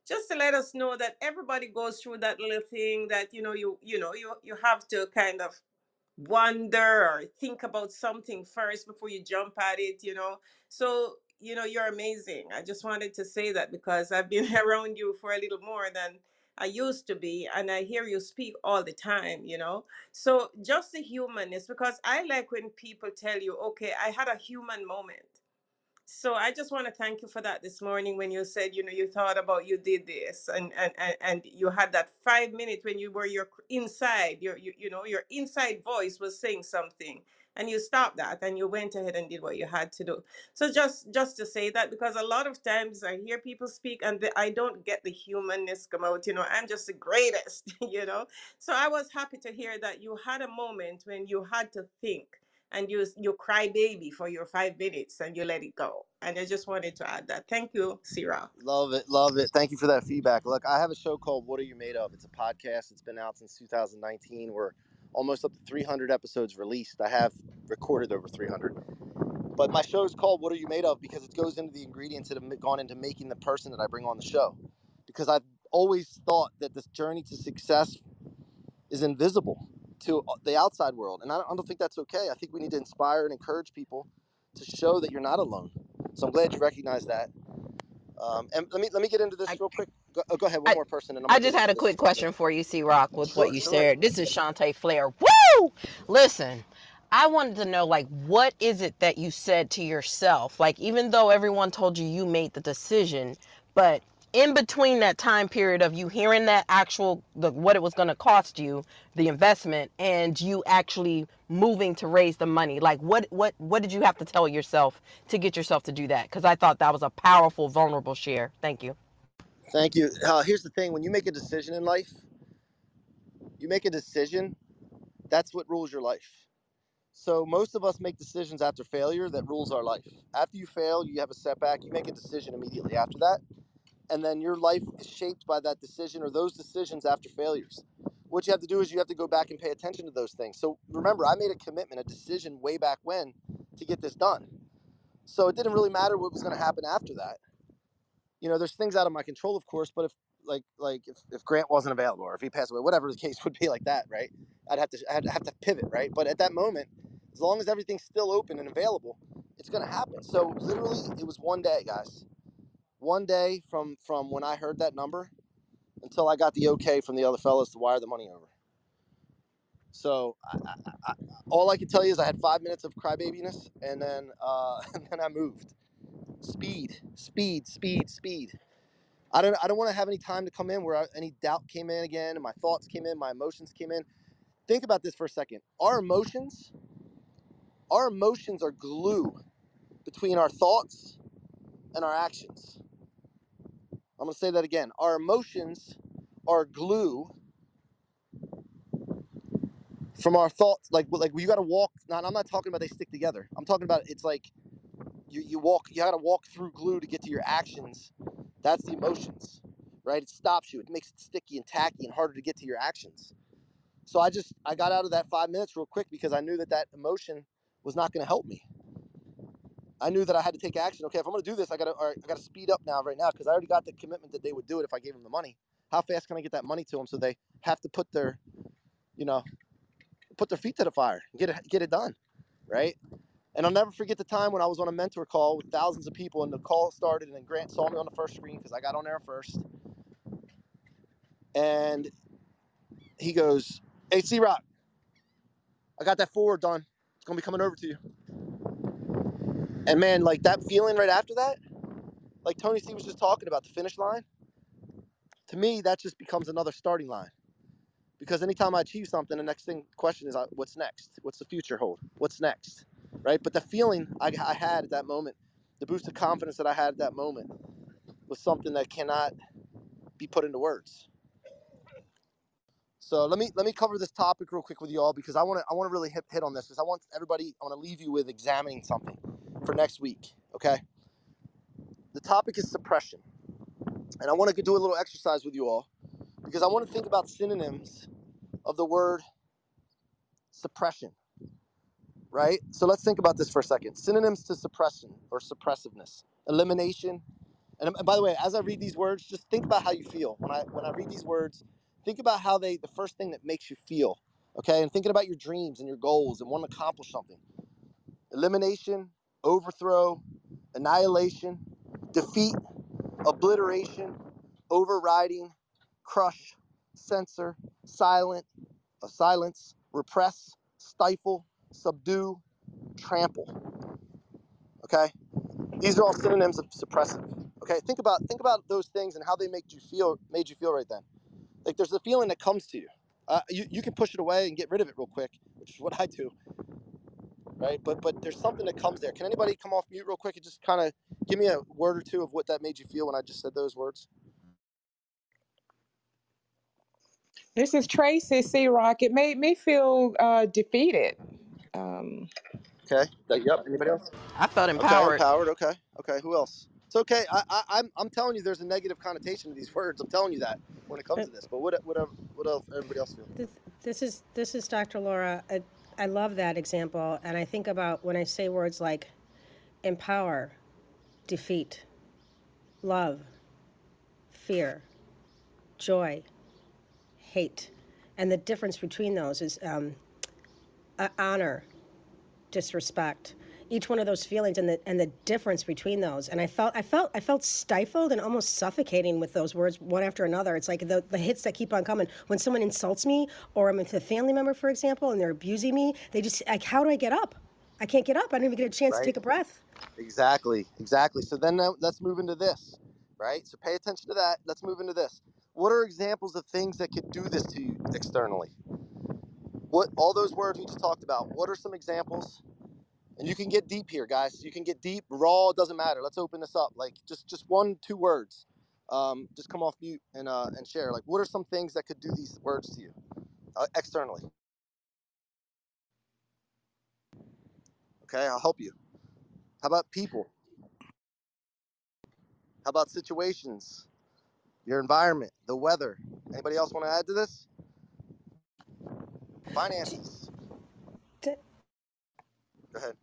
Just to let us know that everybody goes through that little thing that you know you you know you you have to kind of wonder or think about something first before you jump at it, you know. So, you know, you're amazing. I just wanted to say that because I've been around you for a little more than I used to be, and I hear you speak all the time, you know. So, just the humanness, because I like when people tell you, okay, I had a human moment. So I just want to thank you for that this morning when you said, you know, you thought about you did this and and and, and you had that five minutes when you were your inside, your you, you know, your inside voice was saying something and you stopped that and you went ahead and did what you had to do. So just just to say that because a lot of times I hear people speak and the, I don't get the humanness come out, you know, I'm just the greatest, you know. So I was happy to hear that you had a moment when you had to think and you you cry baby for your five minutes and you let it go. And I just wanted to add that. Thank you, Sira. Love it, love it. Thank you for that feedback. Look, I have a show called "What Are You Made Of." It's a podcast. It's been out since 2019. We're almost up to 300 episodes released. I have recorded over 300. But my show is called "What Are You Made Of" because it goes into the ingredients that have gone into making the person that I bring on the show. Because I've always thought that this journey to success is invisible to the outside world, and I don't, I don't think that's okay. I think we need to inspire and encourage people to show that you're not alone. So I'm glad you recognize that. Um, and let me let me get into this I, real quick. Go, oh, go ahead, one I, more person, and I'm I just had a quick question for you, C Rock, with what you sure. shared. This is Shantae Flair. Woo! Listen, I wanted to know, like, what is it that you said to yourself? Like, even though everyone told you you made the decision, but in between that time period of you hearing that actual the what it was going to cost you the investment and you actually moving to raise the money like what what what did you have to tell yourself to get yourself to do that because i thought that was a powerful vulnerable share thank you Thank you. Uh, here's the thing: when you make a decision in life, you make a decision. That's what rules your life. So most of us make decisions after failure that rules our life. After you fail, you have a setback. You make a decision immediately after that, and then your life is shaped by that decision or those decisions after failures. What you have to do is you have to go back and pay attention to those things. So remember, I made a commitment, a decision way back when to get this done. So it didn't really matter what was going to happen after that. You know, there's things out of my control, of course, but if like like if, if Grant wasn't available or if he passed away, whatever the case would be like that, right? I'd have to I'd have to pivot, right? But at that moment, as long as everything's still open and available, it's going to happen. So literally, it was one day, guys. One day from from when I heard that number until I got the okay from the other fellas to wire the money over. So I, I, I, all I can tell you is I had five minutes of crybabiness, and then uh, and then I moved. Speed, speed, speed, speed. I don't I don't want to have any time to come in where any doubt came in again, and my thoughts came in, my emotions came in. Think about this for a second. Our emotions, our emotions are glue between our thoughts and our actions. I'm gonna say that again. Our emotions are glue from our thoughts. Like like you got to walk. Not I'm not talking about they stick together. I'm talking about it's like you you walk. You got to walk through glue to get to your actions. That's the emotions, right? It stops you. It makes it sticky and tacky and harder to get to your actions. So I just I got out of that five minutes real quick because I knew that that emotion was not going to help me. I knew that I had to take action. Okay, if I'm going to do this, I got to I got to speed up now right now because I already got the commitment that they would do it if I gave them the money. How fast can I get that money to them so they have to put their, you know, put their feet to the fire, and get it get it done, right? And I'll never forget the time when I was on a mentor call with thousands of people, and the call started, and then Grant saw me on the first screen because I got on there first, and he goes, "Hey, C Rock, I got that foreword done. It's gonna be coming over to you. And man, like that feeling right after that, like Tony C was just talking about the finish line. To me, that just becomes another starting line. Because anytime I achieve something, the next thing question is, uh, what's next? What's the future hold? What's next? Right? But the feeling I, I had at that moment, the boost of confidence that I had at that moment, was something that cannot be put into words. So let me let me cover this topic real quick with you all because I want to I want to really hit, hit on this because I want everybody I want to leave you with examining something for next week. Okay. The topic is suppression, and I want to do a little exercise with you all because I want to think about synonyms of the word suppression. Right. So let's think about this for a second. Synonyms to suppression or suppressiveness: elimination. And, by the way, as I read these words, just think about how you feel when I when I read these words think about how they the first thing that makes you feel okay and thinking about your dreams and your goals and wanting to accomplish something elimination overthrow annihilation defeat obliteration overriding crush censor silent uh, silence repress stifle subdue trample. Okay? These are all synonyms of suppressive. Okay? Think about think about those things and how they make you feel made you feel right then. Like there's a feeling that comes to you. Uh, you you can push it away and get rid of it real quick, which is what I do. Right, but but there's something that comes there. Can anybody come off mute real quick and just kind of give me a word or two of what that made you feel when I just said those words? This is Tracy C. Rock. It made me feel uh, defeated. Um, Okay. That, yep. Anybody else? I felt Okay. empowered. Empowered. Okay. Okay. Who else? It's okay. I, I I'm I'm telling you, there's a negative connotation to these words. I'm telling you that when it comes to this. But what what what else? Everybody else feel? This, this is this is Dr. Laura. I, love that example, and I think about when I say words like empower, defeat, love, fear, joy, hate, and the difference between those is um, honor, disrespect. Each one of those feelings and the and the difference between those, and I felt I felt I felt stifled and almost suffocating with those words one after another. It's like the the hits that keep on coming. When someone insults me, or I'm with a family member, for example, and they're abusing me, they just like, how do I get up? I can't get up. I don't even get a chance to take a breath. Exactly, exactly. So then let's move into this, right? So pay attention to that. Let's move into this. What are examples of things that could do this to you externally? What all those words we just talked about? What are some examples? And you can get deep here, guys. You can get deep, raw. Doesn't matter. Let's open this up. Like just just one, two words. Um, just come off mute and uh, and share. Like, what are some things that could do these words to you uh, externally? Okay, I'll help you. How about people? How about situations? Your environment, the weather. Anybody else want to add to this? Finances. Go ahead.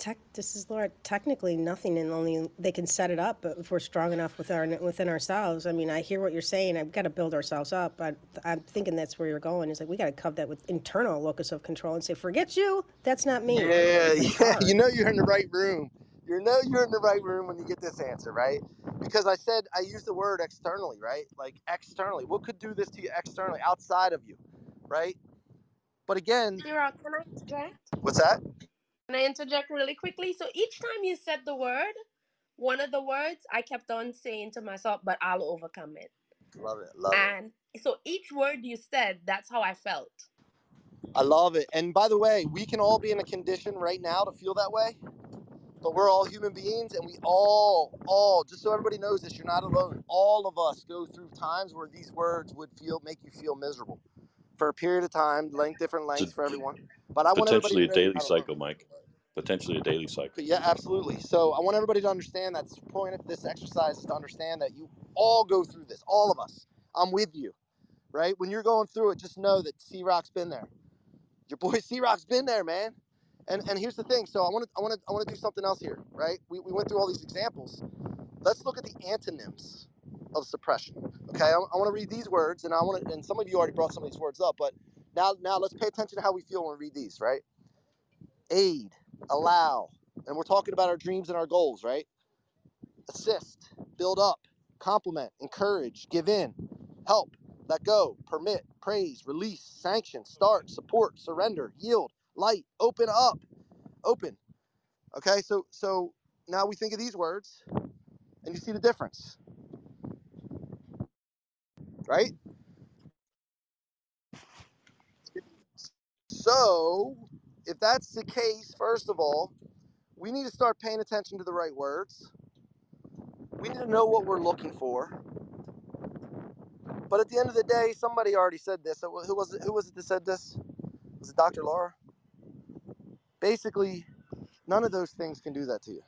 Tech, this is Laura. Technically, nothing, and only they can set it up. But if we're strong enough with our within ourselves, I mean, I hear what you're saying. I've got to build ourselves up. But I'm thinking that's where you're going. Is like we got to cover that with internal locus of control and say, "Forget you. That's not me." Yeah, It's yeah. You know you're in the right room. You know you're in the right room when you get this answer, right? Because I said I use the word externally, right? Like externally. What could do this to you externally, outside of you, right? But again, Zero, can I interject? what's that? Can I interject really quickly? So each time you said the word, one of the words, I kept on saying to myself, but I'll overcome it. Love it. Love it. And so each word you said, that's how I felt. I love it. And by the way, we can all be in a condition right now to feel that way, but we're all human beings and we all, all, just so everybody knows this, you're not alone. All of us go through times where these words would feel, make you feel miserable for a period of time, length, different lengths for everyone. But I want everybody potentially a daily cycle, Mike. Potentially a daily cycle. Yeah, absolutely. So I want everybody to understand that the point of this exercise is to understand that you all go through this, all of us. I'm with you, right? When you're going through it, just know that C Rock's been there. Your boy C Rock's been there, man. And and here's the thing. So I want to I want to I want to do something else here, right? We, we went through all these examples. Let's look at the antonyms of suppression. Okay, I, I want to read these words, and I want to. And some of you already brought some of these words up, but now now let's pay attention to how we feel when we read these, right? Aid, allow, and we're talking about our dreams and our goals, right? Assist, build up, compliment, encourage, give in, help, let go, permit, praise, release, sanction, start, support, surrender, yield, light, open up, open. Okay, so so now we think of these words, and you see the difference, right? So if that's the case, first of all, we need to start paying attention to the right words. We need to know what we're looking for. But at the end of the day, somebody already said this. Who was it? Who was it that said this? Was it Dr. Laura? Basically, none of those things can do that to you.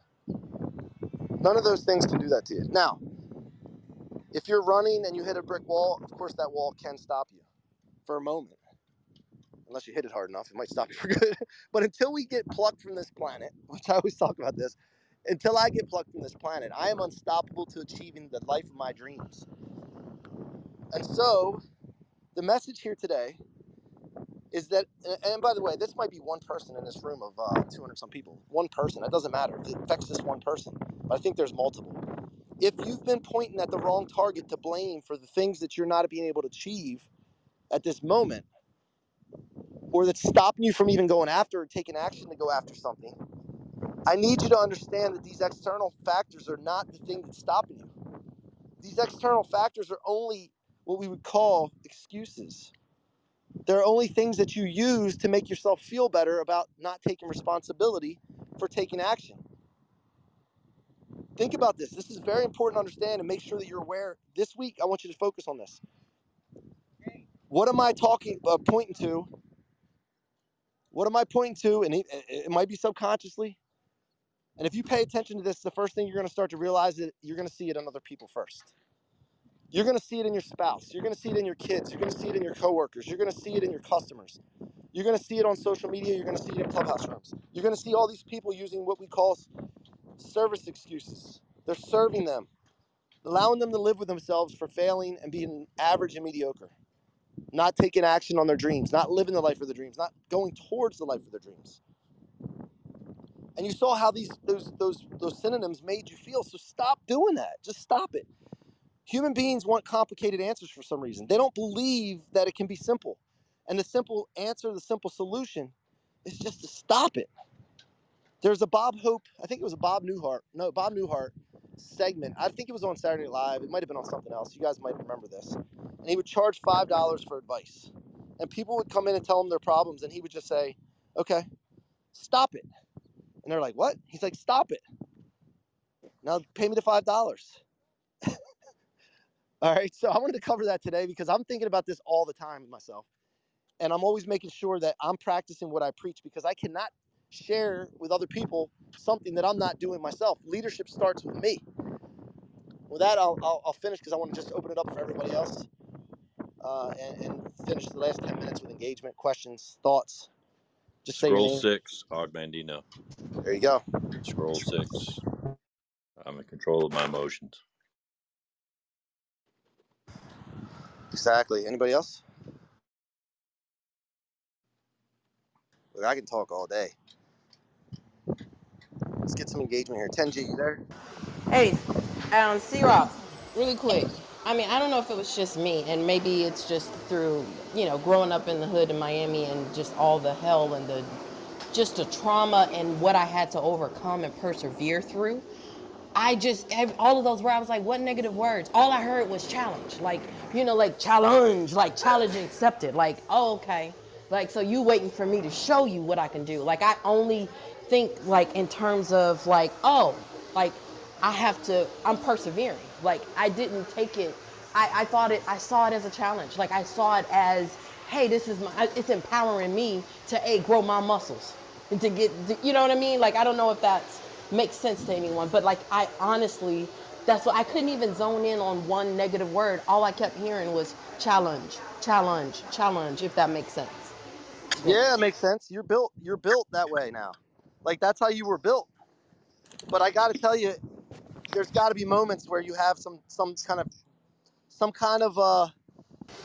None of those things can do that to you. Now, if you're running and you hit a brick wall, of course that wall can stop you for a moment. Unless you hit it hard enough, it might stop you for good. but until we get plucked from this planet, which I always talk about this, until I get plucked from this planet, I am unstoppable to achieving the life of my dreams. And so, the message here today is that, and by the way, this might be one person in this room of uh, 200 some people. One person. It doesn't matter. It affects this one person. But I think there's multiple. If you've been pointing at the wrong target to blame for the things that you're not being able to achieve at this moment, or that's stopping you from even going after or taking action to go after something, I need you to understand that these external factors are not the thing that's stopping you. These external factors are only what we would call excuses. They're only things that you use to make yourself feel better about not taking responsibility for taking action. Think about this. This is very important to understand and make sure that you're aware. This week, I want you to focus on this. What am I talking, uh, pointing to? What am I pointing to? And it, might be subconsciously. And if you pay attention to this, the first thing you're going to start to realize that you're going to see it in other people first. You're going to see it in your spouse. You're going to see it in your kids. You're going to see it in your coworkers. You're going to see it in your customers. You're going to see it on social media. You're going to see it in clubhouse rooms. You're going to see all these people using what we call service excuses. They're serving them, allowing them to live with themselves for failing and being average and mediocre, not taking action on their dreams, not living the life of their dreams, not going towards the life of their dreams. And you saw how these those those those synonyms made you feel. So stop doing that. Just stop it. Human beings want complicated answers for some reason. They don't believe that it can be simple. And the simple answer, the simple solution is just to stop it. There's a Bob Hope, I think it was a Bob Newhart, no, Bob Newhart segment. I think it was on Saturday Live. It might have been on something else. You guys might remember this. And he would charge $5 for advice. And people would come in and tell him their problems, and he would just say, okay, stop it. And they're like, what? He's like, stop it. Now pay me the $5. All right, so I wanted to cover that today because I'm thinking about this all the time myself. And I'm always making sure that I'm practicing what I preach because I cannot share with other people something that I'm not doing myself. Leadership starts with me. With that, I'll, I'll, I'll finish because I want to just open it up for everybody else uh, and, and, finish the last 10 minutes with engagement, questions, thoughts. Just say Scroll six, Og Mandino. There you go. Scroll six. I'm in control of my emotions. Exactly. Anybody else? Look, I can talk all day. Let's get some engagement here. Tenji, you there? Hey, um, C Rock, really quick. I mean, I don't know if it was just me, and maybe it's just through, you know, growing up in the hood in Miami and just all the hell and the just the trauma and what I had to overcome and persevere through. I just all of those words. I was like, what negative words? All I heard was challenge, like you know, like challenge, like challenge accepted. Like, oh, okay, like so you waiting for me to show you what I can do. Like I only think like in terms of like, oh, like I have to. I'm persevering. Like I didn't take it. I, I thought it. I saw it as a challenge. Like I saw it as, hey, this is my. It's empowering me to a grow my muscles and to get. You know what I mean? Like I don't know if that makes sense to anyone. But like I honestly, that's what I couldn't even zone in on one negative word. All I kept hearing was challenge, challenge, challenge. If that makes sense. Yeah, it makes sense. You're built. You're built that way now. Like that's how you were built. But I got to tell you, there's got to be moments where you have some some kind of some kind of uh,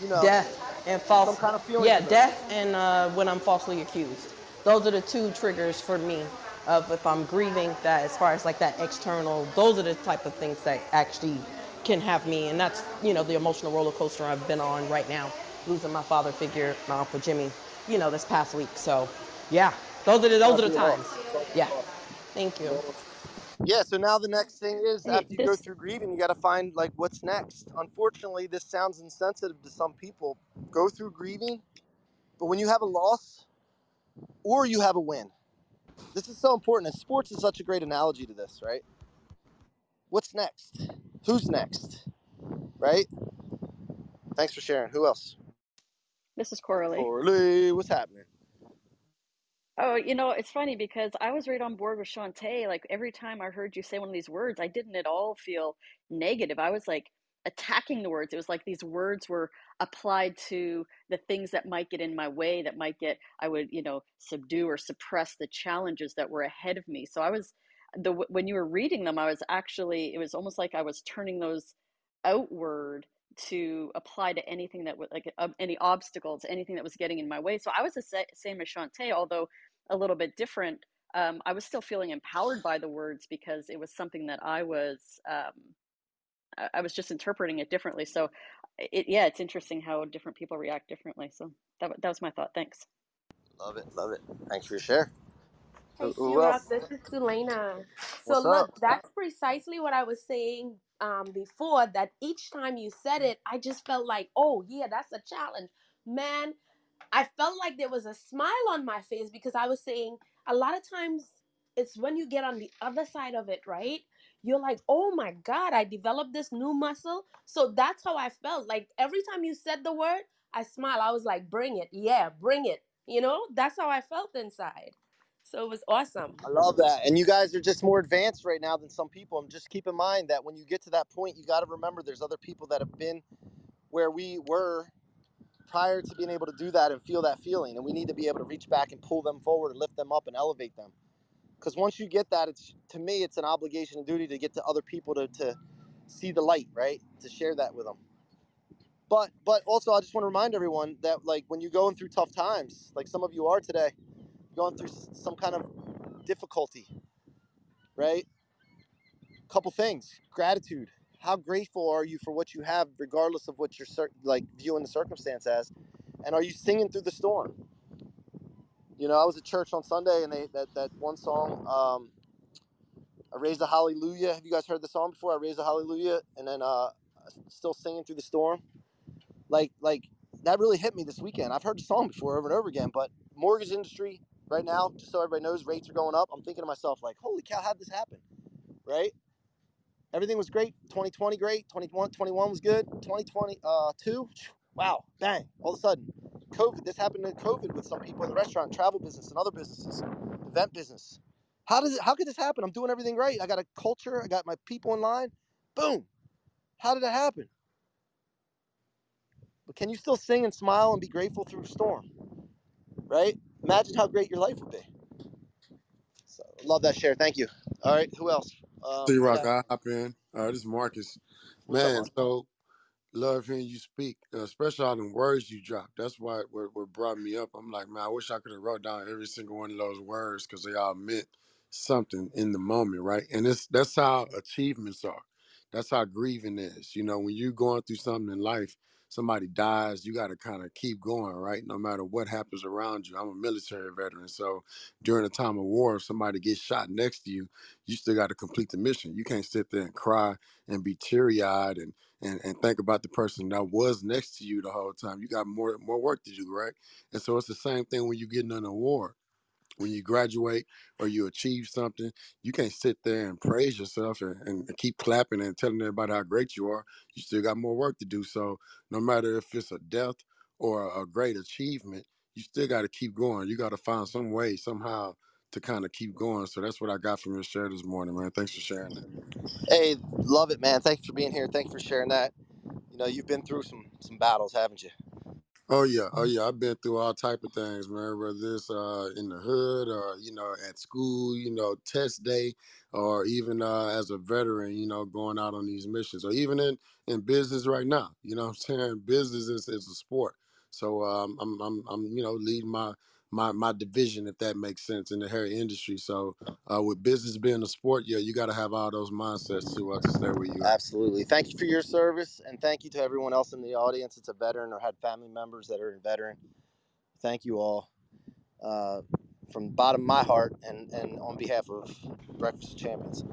you know, death and false. Some kind of feeling. Yeah, death and uh, when I'm falsely accused. Those are the two triggers for me of if I'm grieving that as far as like that external, those are the type of things that actually can have me. And that's, you know, the emotional roller coaster I've been on right now, losing my father figure, my Uncle Jimmy, you know, this past week. So Yeah, those are the those are the Talk to you times. All. Talk to you Yeah, thank you. Yeah, so now the next thing is Hey, after you go through grieving, you got to find like what's next. Unfortunately, this sounds insensitive to some people. Go through grieving, but when you have a loss or you have a win, this is so important. And sports is such a great analogy to this, right? What's next? Who's next? Right? Thanks for sharing. Who else? this is Coralie. Orly, what's happening? Oh, you know, it's funny because I was right on board with Shantae. Like every time I heard you say one of these words, I didn't at all feel negative. I was like attacking the words. It was like these words were applied to the things that might get in my way, that might get, I would, you know, subdue or suppress the challenges that were ahead of me. So I was, the when you were reading them, I was actually, it was almost like I was turning those outward to apply to anything that was like uh, any obstacles, anything that was getting in my way. So I was the sa- same as Shantae, although a little bit different. Um, I was still feeling empowered by the words because it was something that I was, um, I I was just interpreting it differently. So, it, yeah, it's interesting how different people react differently. So that, that was my thought. Thanks. Love it, love it. Thanks for your share. Hey, Who, who this is Selena. So What's look, up? that's precisely what I was saying um, before. That each time you said it, I just felt like, oh yeah, that's a challenge, man. I felt like there was a smile on my face because I was saying a lot of times it's when you get on the other side of it, right? You're like, oh my God, I developed this new muscle. So that's how I felt. Like every time you said the word, I smile. I was like, bring it. Yeah, bring it. You know, that's how I felt inside. So it was awesome. I love that. And you guys are just more advanced right now than some people. And just keep in mind that when you get to that point, you got to remember there's other people that have been where we were prior to being able to do that and feel that feeling. And we need to be able to reach back and pull them forward and lift them up and elevate them. Because once you get that, it's to me, it's an obligation and duty to get to other people to, to see the light, right? To share that with them. But but also, I just want to remind everyone that like when you're going through tough times, like some of you are today, going through some kind of difficulty, right? Couple things: gratitude. How grateful are you for what you have, regardless of what you're like viewing the circumstance as, and are you singing through the storm? You know, I was at church on Sunday, and they that that one song, um, "I Raised a Hallelujah." Have you guys heard the song before? I raised a Hallelujah, and then uh, still singing through the storm. Like like that really hit me this weekend. I've heard the song before over and over again, but mortgage industry right now, just so everybody knows, rates are going up. I'm thinking to myself like, holy cow, how'd this happen? Right? Everything was great. 2020 great. 21, 21 was good. 2020, uh, wow, bang! All of a sudden, COVID. This happened in COVID with some people in the restaurant, travel business, and other businesses, event business. How does it? How could this happen? I'm doing everything right. I got a culture. I got my people in line. Boom. How did it happen? But can you still sing and smile and be grateful through storm? Right? Imagine how great your life would be. So love that share. Thank you. All right. Who else? Um, C Rock, I hop in. Uh, this is Marcus. what's Man, so love hearing you speak, uh, especially all the words you drop. That's why what, what brought me up. I'm like, man, I wish I could have wrote down every single one of those words because they all meant something in the moment, right? And it's that's how achievements are. That's how grieving is. You know, when you're going through something in life, somebody dies, you got to kind of keep going, right? No matter what happens around you. I'm a military veteran, so during a time of war, if somebody gets shot next to you, you still got to complete the mission. You can't sit there and cry and be teary eyed and and, and think about the person that was next to you the whole time. You got more more work to do, right? And so it's the same thing when you get getting an award. When you graduate or you achieve something, you can't sit there and praise yourself and, and keep clapping and telling everybody how great you are. You still got more work to do. So no matter if it's a death or a great achievement, you still got to keep going. You got to find some way, somehow, to kind of keep going. So that's what I got from your share this morning, man. Thanks for sharing that. Hey, love it, man. Thanks for being here. Thanks for sharing that. You know, you've been through some some battles, haven't you? Oh yeah, oh yeah. I've been through all type of things, man. Whether it's uh, in the hood or you know at school, you know test day, or even uh, as a veteran, you know going out on these missions, or even in in business right now. You know what I'm saying business is, is a sport. So um, I'm I'm I'm you know leading my my my division if that makes sense in the hair industry. So uh, with business being a sport, yeah, you got to have all those mindsets to uh, to stay where you. Absolutely. Thank you for your service, and thank you to everyone else in the audience that's a veteran or had family members that are a veteran. Thank you all. Uh, from the bottom of my heart and, and on behalf of Breakfast Champions.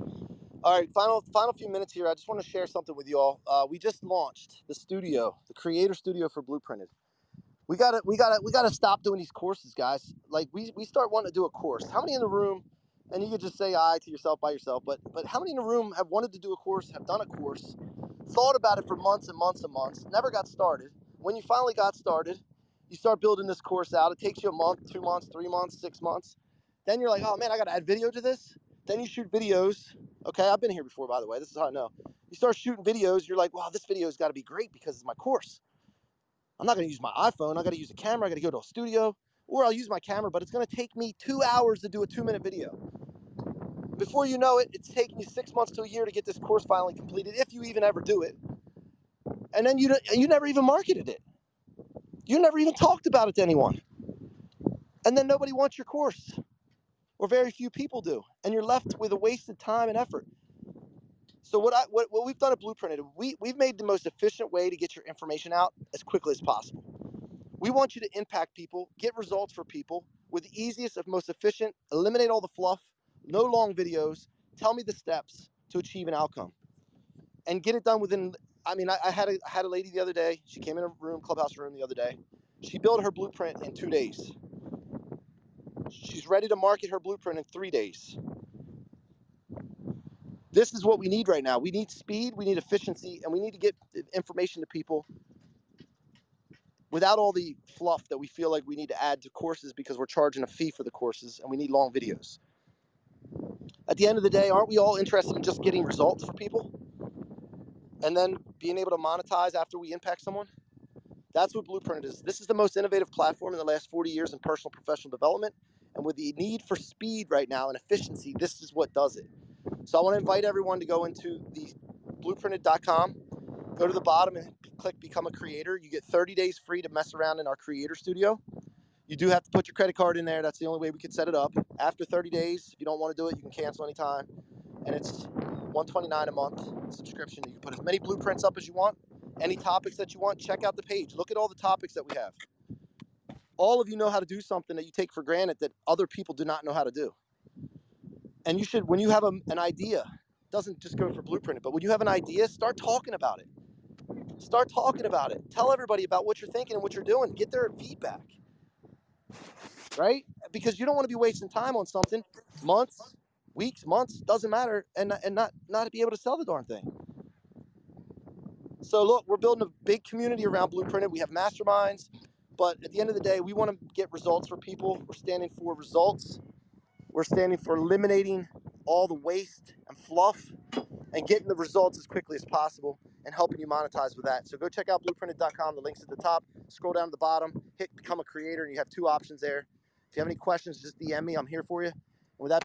All right, final final few minutes here. I just want to share something with you all. Uh, we just launched the studio, the creator studio for Blueprinted. We gotta we gotta we gotta stop doing these courses, guys. Like we, we start wanting to do a course. How many in the room? And you could just say I to yourself by yourself, but but how many in the room have wanted to do a course, have done a course, thought about it for months and months and months, never got started. When you finally got started, you start building this course out. It takes you a month, two months, three months, six months. Then you're like, oh man, I gotta add video to this. Then you shoot videos. Okay, I've been here before, by the way. This is how I know. You start shooting videos, you're like, wow, this video's got to be great because it's my course. I'm not going to use my iPhone. I got to use a camera. I got to go to a studio, or I'll use my camera, but it's going to take me two hours to do a two minute video. Before you know it, it's taking you six months to a year to get this course finally completed, if you even ever do it. And then you, you never even marketed it. You never even talked about it to anyone. And then nobody wants your course or very few people do, and you're left with a wasted time and effort. So what I what, what we've done at Blueprinted, we we've made the most efficient way to get your information out as quickly as possible. We want you to impact people, get results for people with the easiest of most efficient, eliminate all the fluff, no long videos, tell me the steps to achieve an outcome. And get it done within I mean, I, I had a I had a lady the other day, she came in a room, clubhouse room the other day. She built her blueprint in two days. She's ready to market her blueprint in three days. This is what we need right now. We need speed, we need efficiency, and we need to get information to people without all the fluff that we feel like we need to add to courses because we're charging a fee for the courses and we need long videos. At the end of the day, aren't we all interested in just getting results for people? And then being able to monetize after we impact someone? That's what Blueprint is. This is the most innovative platform in the last 40 years in personal professional development. And with the need for speed right now and efficiency, this is what does it. So I want to invite everyone to go into the blueprinted.com, go to the bottom and click become a creator. You get 30 days free to mess around in our creator studio. You do have to put your credit card in there. That's the only way we can set it up. After 30 days, if you don't want to do it, you can cancel anytime. And it's 129 a month subscription. You can put as many blueprints up as you want, any topics that you want. Check out the page. Look at all the topics that we have all of you know how to do something that you take for granted that other people do not know how to do. And you should, when you have a, an idea, doesn't just go for blueprint, but when you have an idea, start talking about it. Start talking about it. Tell everybody about what you're thinking and what you're doing. Get their feedback. Right? Because you don't want to be wasting time on something, months, weeks, months, doesn't matter, and, and not, not be able to sell the darn thing. So look, we're building a big community around Blueprinted. We have masterminds. But at the end of the day, we want to get results for people. We're standing for results. We're standing for eliminating all the waste and fluff and getting the results as quickly as possible and helping you monetize with that. So go check out blueprinted.com. The link's at the top. Scroll down to the bottom, hit become a creator, and you have two options there. If you have any questions, just DM me. I'm here for you. And with that,